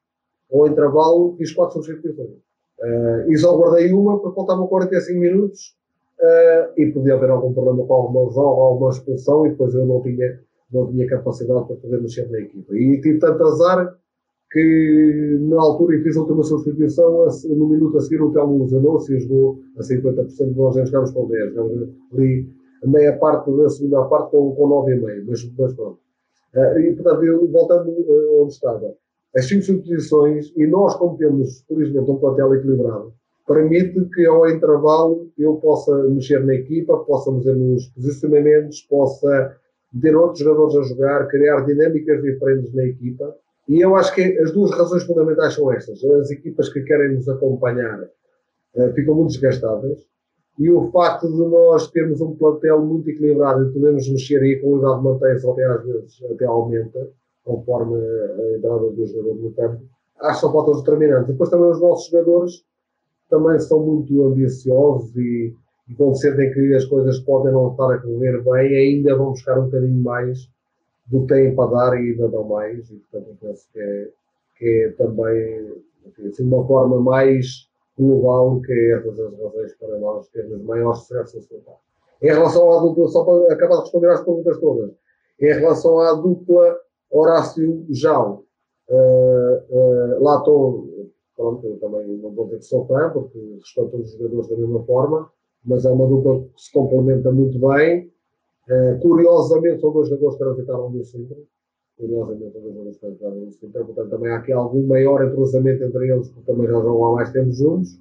ao intervalo, fiz quatro substituições. Uh, e só guardei uma porque faltavam 45 minutos uh, e podia haver algum problema com alguma ou alguma expulsão e depois eu não tinha, não tinha capacidade para poder mexer na equipa. E tive tanto azar que na altura fiz a última substituição, no minuto a seguir o Telmo lesionou-se e jogou a 50%, nós já jogámos com 10, jogámos ali a meia parte da segunda parte com, com 9,5, mas, mas pronto. Uh, e portanto, eu, voltando onde estava, as 5 substituições, e nós como temos, felizmente, um plantel equilibrado, permite que ao intervalo eu possa mexer na equipa, possa mexer nos posicionamentos, possa ter outros jogadores a jogar, criar dinâmicas diferentes na equipa. E eu acho que as duas razões fundamentais são estas. As equipas que querem nos acompanhar uh, ficam muito desgastadas. E o facto de nós termos um plantel muito equilibrado e podemos mexer aí, a qualidade mantém-se até às vezes até aumenta, conforme a entrada dos jogadores no campo. Acho que são fatores determinantes. Depois também os nossos jogadores também são muito ambiciosos e, e quando sentem que as coisas podem não estar a correr bem, ainda vão buscar um bocadinho mais do que têm para dar e ainda dão mais, e portanto penso que é, que é também assim, uma forma mais global, que é essas as razões para nós termos maior sucesso resultado. Em relação à dupla, só para acabar de responder às perguntas todas, em relação à dupla Horácio Jão, uh, uh, lá estou, pronto, também não vou dizer que sou porque respeito os jogadores da mesma forma, mas é uma dupla que se complementa muito bem. Uh, curiosamente, são dois jogadores que transitaram no centro. Curiosamente, são dois jogadores que transitaram no centro. Portanto, também há aqui algum maior entrosamento entre eles, porque também já jogam há mais tempo juntos.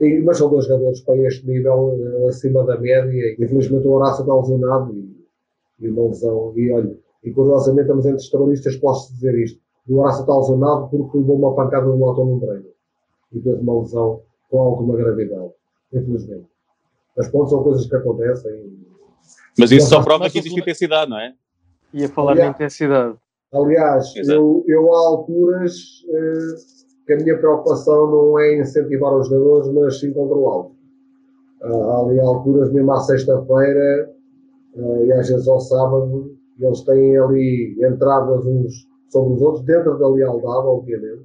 E, mas são dois jogadores para este nível acima da média. Infelizmente, o Horácio está lesionado e, e uma lesão. E olha, e curiosamente, estamos entre estralistas, posso dizer isto. O Horácio está lesionado porque levou uma pancada de moto num treino e teve uma lesão com alguma gravidade, infelizmente. Mas pronto, são coisas que acontecem. Mas isso só prova que existe intensidade, não é? E a falar aliás, de intensidade. Aliás, eu, eu há alturas eh, que a minha preocupação não é incentivar os jogadores, mas sim controlá-los. Uh, há ali alturas, mesmo à sexta-feira uh, e às vezes ao sábado, eles têm ali entradas uns sobre os outros, dentro da lealdade, obviamente,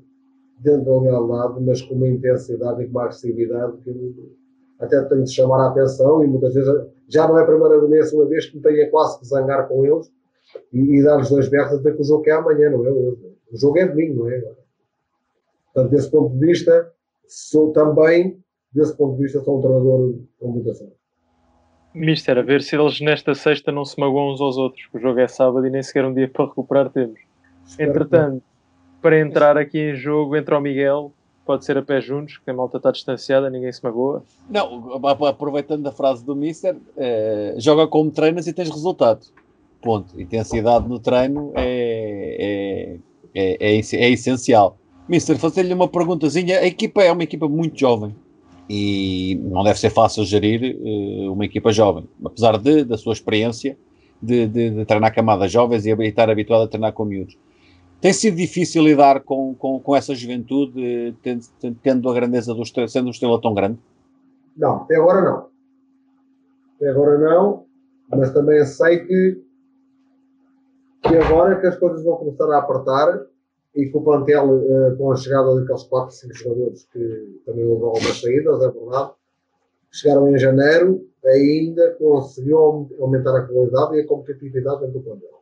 dentro da lealdade, mas com uma intensidade e com uma agressividade que até tem de chamar a atenção e muitas vezes já não é a primeira vez, uma vez que me tenha quase que zangar com eles e, e dar-lhes dois berros a dizer que o jogo é amanhã, não é hoje. O jogo é domingo, não é agora. Portanto, desse ponto de vista, sou também, desse ponto de vista, sou um treinador com muita sorte. Mister, a ver se eles nesta sexta não se magoam uns aos outros, o jogo é sábado e nem sequer um dia para recuperar temos. Entretanto, para entrar aqui em jogo, entra o Miguel, pode ser a pé juntos, que a malta está distanciada, ninguém se magoa. Não, aproveitando a frase do Mister, é, joga como treinas e tens resultado. Ponto. Intensidade no treino é, é, é, é, é essencial. Mister, fazer-lhe uma perguntazinha. A equipa é uma equipa muito jovem e não deve ser fácil gerir uh, uma equipa jovem, apesar de, da sua experiência de, de, de treinar camadas jovens e estar habituado a treinar com miúdos. Tem sido difícil lidar com, com, com essa juventude, tendo, tendo a grandeza do estrela, sendo um estrela tão grande? Não, até agora não. Até agora não, mas também sei que, que agora que as coisas vão começar a apertar e com o plantel, uh, com a chegada daqueles 4, 5 jogadores que também houve algumas saídas, é verdade, chegaram em janeiro, ainda conseguiu aumentar a qualidade e a competitividade dentro do plantel.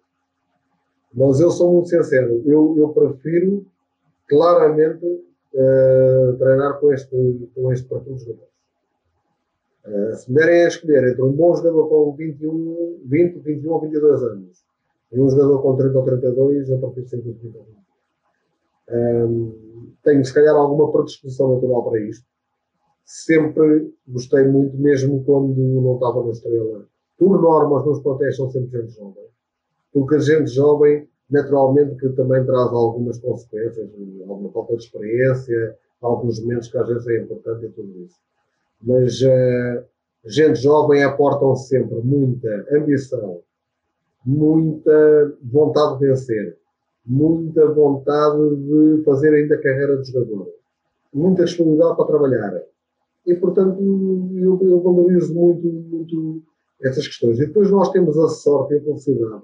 Mas eu sou muito sincero, eu, eu prefiro claramente uh, treinar com este, com este perfil de jogadores. Uh, se me derem a escolher entre um bom jogador com 21, 20, 21 ou 22 anos e um jogador com 30 ou 32, eu prefiro sempre 20 ou 22. Um, tenho, se calhar, alguma predisposição natural para isto. Sempre gostei muito, mesmo quando não estava na estrela. Por norma, os meus plantéis são sempre gente jovem. Porque a gente jovem, naturalmente, que também traz algumas consequências, alguma falta de experiência, alguns momentos que às vezes é importante e tudo isso. Mas uh, gente jovem aportam sempre muita ambição, muita vontade de vencer muita vontade de fazer ainda carreira de jogador, muita disponibilidade para trabalhar. E, portanto, eu, eu valorizo muito, muito essas questões. E depois nós temos a sorte e a felicidade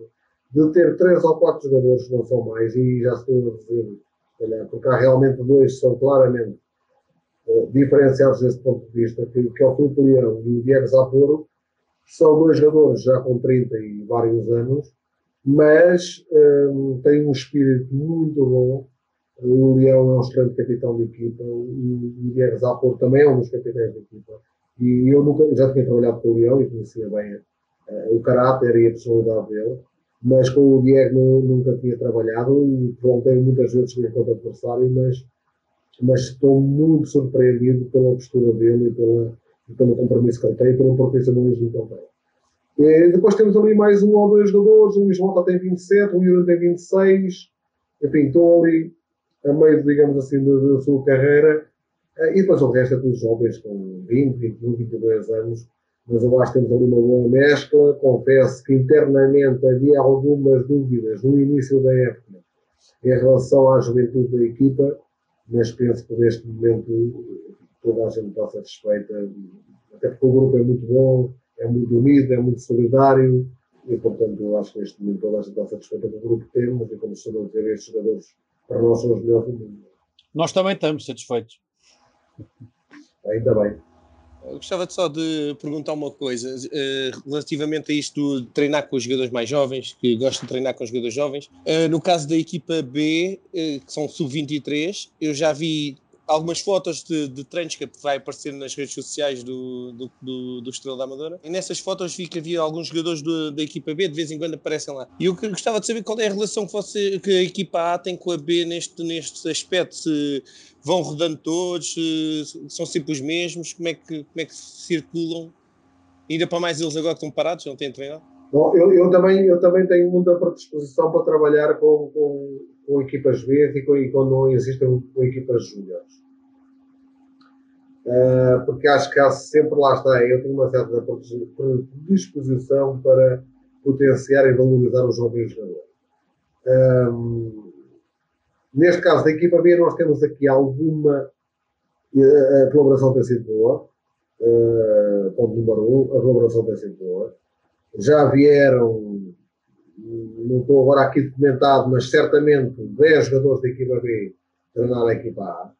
de ter três ou quatro jogadores não são mais, e já estou a dizer, porque há realmente dois que são claramente uh, diferenciados desse ponto de vista, que, que é o Filipe Leão e o Diego Zaporo, são dois jogadores já com 30 e vários anos, mas um, tem um espírito muito bom. O Leão é um excelente capitão de equipa, o Guilherme Zapor também é um dos capitães da equipa. E eu nunca, já tinha trabalhado com o Leão e conhecia bem uh, o caráter e a personalidade dele, mas com o Diego nunca tinha trabalhado e perguntei muitas vezes enquanto adversário, mas, mas estou muito surpreendido pela postura dele e, pela, e pelo compromisso que ele tem e pelo profissionalismo que ele tem. E depois temos ali mais um ou dois jogadores, o Luís Mota tem 27, o Yuri tem 26, enfim, estão ali a meio, digamos assim, da, sua carreira. E depois o resto é todos jovens com 20, 21, 22 anos. Mas eu acho que temos ali uma boa mescla. Confesso que internamente havia algumas dúvidas no início da época em relação à juventude da equipa, mas penso que neste momento toda a gente está satisfeita, até porque o grupo é muito bom, é muito unido, é muito solidário e, portanto, eu acho que neste momento toda a gente está satisfeita com o grupo que temos e como se não ter estes jogadores para nós são os melhores do mundo. Nós também estamos satisfeitos. Ainda bem. Eu gostava só de perguntar uma coisa uh, relativamente a isto de treinar com os jogadores mais jovens, que gostam de treinar com os jogadores jovens. Uh, no caso da equipa B, uh, que são sub-23, eu já vi algumas fotos de, de treinos que vai aparecer nas redes sociais do, do, do, do Estrela da Amadora. E nessas fotos vi que havia alguns jogadores do, da equipa B, de vez em quando aparecem lá. E eu gostava de saber qual é a relação que, você, que a equipa A tem com a B neste, neste aspecto. Se vão rodando todos, se são sempre os mesmos, como é que, como é que circulam? Ainda para mais eles agora que estão parados, não têm treinado? Bom, eu, eu, também, eu também tenho muita predisposição para trabalhar com, com, com equipas B e, com, quando não existem com equipas júniores. Uh, porque acho que há sempre, lá está, eu tenho uma certa predisposição para potenciar e valorizar os jovens jogadores. Um, neste caso da equipa B, nós temos aqui alguma. A colaboração tem sido boa. Uh, ponto número um, a colaboração tem sido boa já vieram, não estou agora aqui documentado, mas certamente 10 jogadores da equipa B treinar a equipa A.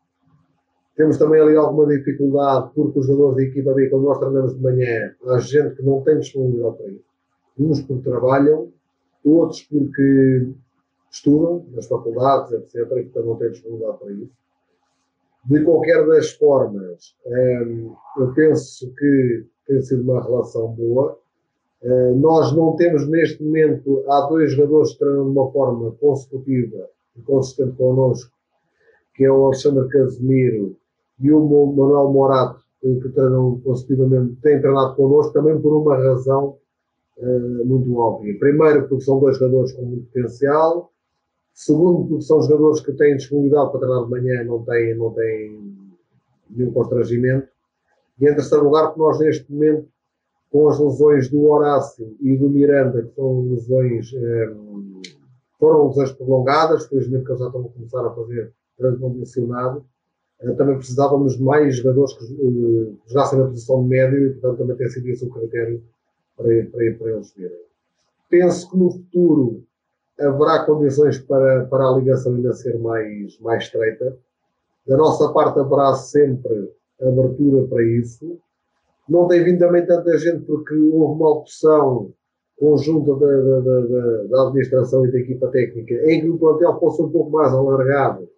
Temos também ali alguma dificuldade, porque os jogadores da equipa B, quando nós treinamos de manhã, há gente que não tem disponibilidade para isso. Uns porque trabalham, outros porque estudam nas faculdades, etc., e portanto não têm disponibilidade para isso. De qualquer das formas, hum, eu penso que tem sido uma relação boa. Eh, nós não temos neste momento, há dois jogadores que treinam de uma forma consecutiva e consistente connosco, que é o Alexandre Casemiro e o Manuel Morato, que treinam consecutivamente, têm treinado connosco também por uma razão uh, muito óbvia. Primeiro, porque são dois jogadores com muito potencial. Segundo, porque são jogadores que têm disponibilidade para treinar de manhã, não têm, não têm nenhum constrangimento. E em terceiro lugar, porque nós neste momento com as lesões do Horácio e do Miranda, que são lesões, eh, foram lesões prolongadas, felizmente que eles já estão a começar a fazer treino condicionado, eh, também precisávamos de mais jogadores que eh, jogassem na posição de médio e, portanto, também tem sido esse o critério para, para, para eles virem. Penso que no futuro haverá condições para, para a ligação ainda ser mais, mais estreita. Da nossa parte haverá sempre abertura para isso. Não tem vindo também tanta gente porque houve uma opção conjunta da, da, da, da administração e da equipa técnica em que o plantel fosse um pouco mais alargado,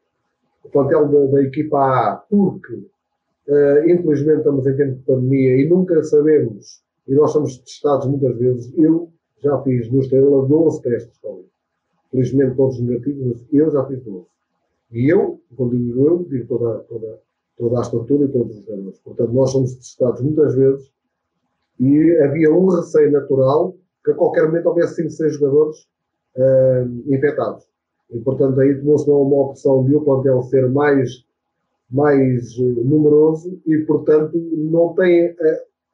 o plantel da, da equipa A, porque uh, infelizmente estamos em tempo de pandemia e nunca sabemos, e nós somos testados muitas vezes, eu já fiz no Estrela 12 testes. Felizmente todos negativos, mas eu já fiz 12. E eu, quando digo eu, digo toda, toda, toda a estrutura e todos os jogadores. Portanto, nós somos testados muitas vezes e havia um receio natural que a qualquer momento houvesse 5, 6 jogadores uh, infectados. E, portanto, aí tomou-se uma opção de o plantel ser mais, mais uh, numeroso e, portanto, não tem, uh,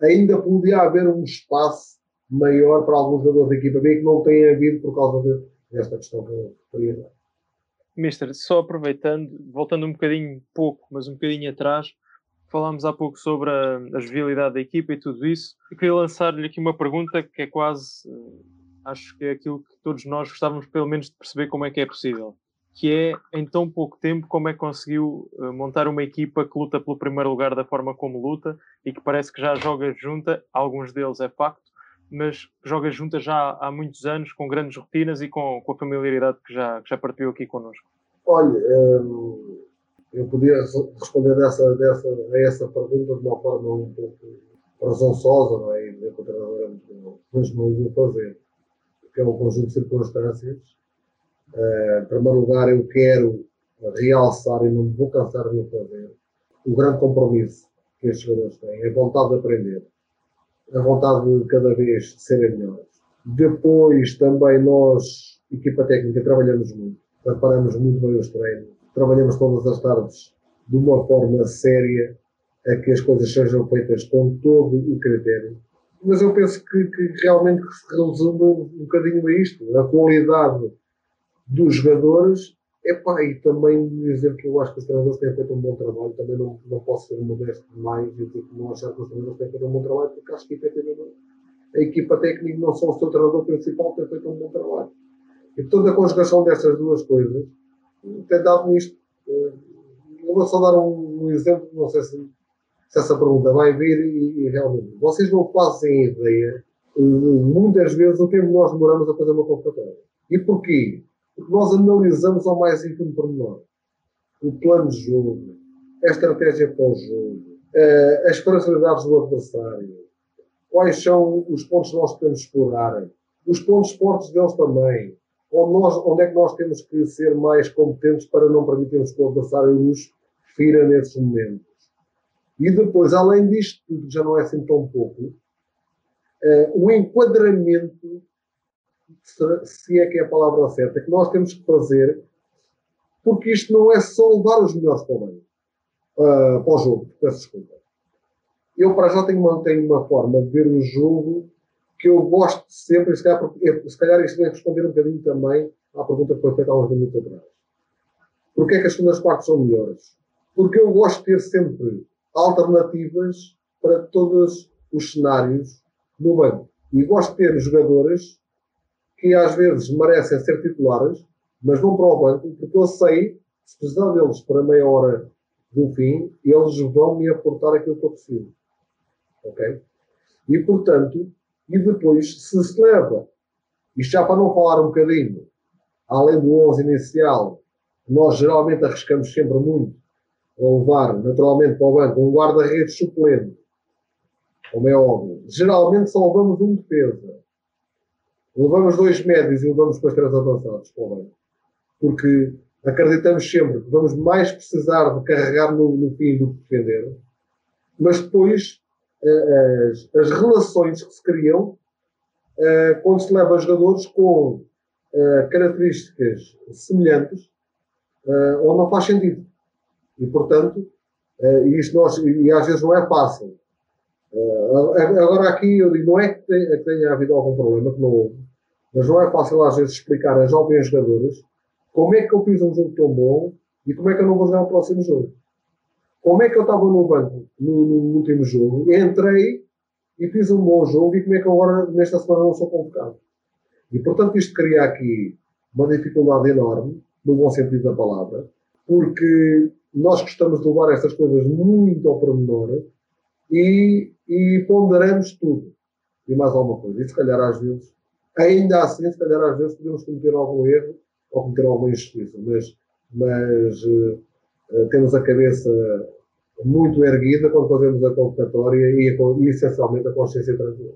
ainda podia haver um espaço maior para alguns jogadores da equipa B que não tem havido por causa desta questão que eu referi. Mister, só aproveitando, voltando um bocadinho pouco, mas um bocadinho atrás, falámos há pouco sobre a, a jovialidade da equipa e tudo isso. Eu queria lançar-lhe aqui uma pergunta que é quase, eh, acho que é aquilo que todos nós gostávamos pelo menos de perceber como é que é possível. Que é, em tão pouco tempo, como é que conseguiu uh, montar uma equipa que luta pelo primeiro lugar da forma como luta e que parece que já joga junta, alguns deles é facto, mas joga junta já há muitos anos, com grandes rotinas e com, com a familiaridade que já, que já partilhou aqui connosco? Olha, hum, eu podia responder dessa, dessa, a essa pergunta de uma forma um pouco presunçosa, não é? E que o treinador é muito bom, mas não o vou fazer, porque é um conjunto de circunstâncias. Uh, em primeiro lugar, eu quero realçar, e não me vou cansar de o fazer, o grande compromisso que estes jogadores têm, a vontade de aprender a vontade de cada vez serem melhores. Depois também nós, equipa técnica, trabalhamos muito, preparamos muito bem os treinos, trabalhamos todas as tardes de uma forma séria a que as coisas sejam feitas com todo o critério. Mas eu penso que, que realmente se resume um bocadinho a isto, a qualidade dos jogadores Epá, e também dizer que eu acho que os treinadores têm feito um bom trabalho, também não, não posso ser modesto demais e dizer que não achar que os treinadores têm feito um bom trabalho, porque acho que efetivamente a equipa técnica, não só o seu treinador principal, tem feito um bom trabalho. E portanto a conjugação dessas duas coisas tem dado nisto. eu vou só dar um, um exemplo, não sei se, se, essa pergunta vai vir e, e, realmente. Vocês não fazem ideia, eh, muitas vezes, o tempo que nós demoramos a fazer uma convocatória. E porquê? Porque nós analisamos ao mais ínfimo pormenor o plano de jogo, a estratégia para o jogo, uh, as fragilidades do adversário, quais são os pontos que nós podemos explorar, os pontos fortes deles também, onde, nós, onde é que nós temos que ser mais competentes para não permitirmos que o adversário nos fira nesses momentos. E depois, além disto tudo, já não é assim tão pouco, uh, o enquadramento, se é que é a palavra certa, que nós temos que fazer, porque isto não é só levar os melhores para o bem, uh, para o jogo, peço desculpa. Eu, para já, tenho uma, tenho uma forma de ver o jogo que eu gosto sempre, e se calhar, se calhar isto vai responder um bocadinho também à pergunta que foi feita há uns minutos atrás. Porquê é que as segundas partes são melhores? Porque eu gosto de ter sempre alternativas para todos os cenários no banco. E gosto de ter jogadores que às vezes merecem ser titulares, mas vão para o banco, porque eu sei, se precisar deles para meia hora do fim, eles vão me aportar aquilo que eu preciso. Ok? E, portanto, e depois, se se leva, isto já para não falar um bocadinho, além do 11 inicial, nós geralmente arriscamos sempre muito a levar, naturalmente, para o banco um guarda-redes suplente, como é óbvio. Geralmente só levamos um defesa. Levamos dois médios e levamos depois três avançados para. Porque acreditamos sempre que vamos mais precisar de carregar no, no fim do que defender. Mas depois as, as relações que se criam uh, quando se leva jogadores com uh, características semelhantes, onde não faz sentido. E, portanto, uh, nós, e às vezes não é fácil. Agora aqui eu digo, não é que, tenha, que tenha havido algum problema, que não houve, mas não é fácil às vezes explicar a jovens jogadores como é que eu fiz um jogo tão bom e como é que eu não vou jogar o próximo jogo. Como é que eu estava no banco no, no, último jogo? Entrei e fiz um bom jogo e como é que agora nesta semana não sou convocado? E portanto isto cria aqui uma dificuldade enorme, no bom sentido da palavra, porque nós gostamos de levar estas coisas muito ao pormenor e, e ponderamos tudo. E mais alguma coisa. E se calhar às vezes, ainda assim, se calhar às vezes podemos cometer algum erro ou cometer alguma injustiça, mas, mas uh, temos a cabeça muito erguida quando fazemos a convocatória e, e essencialmente a consciência tranquila.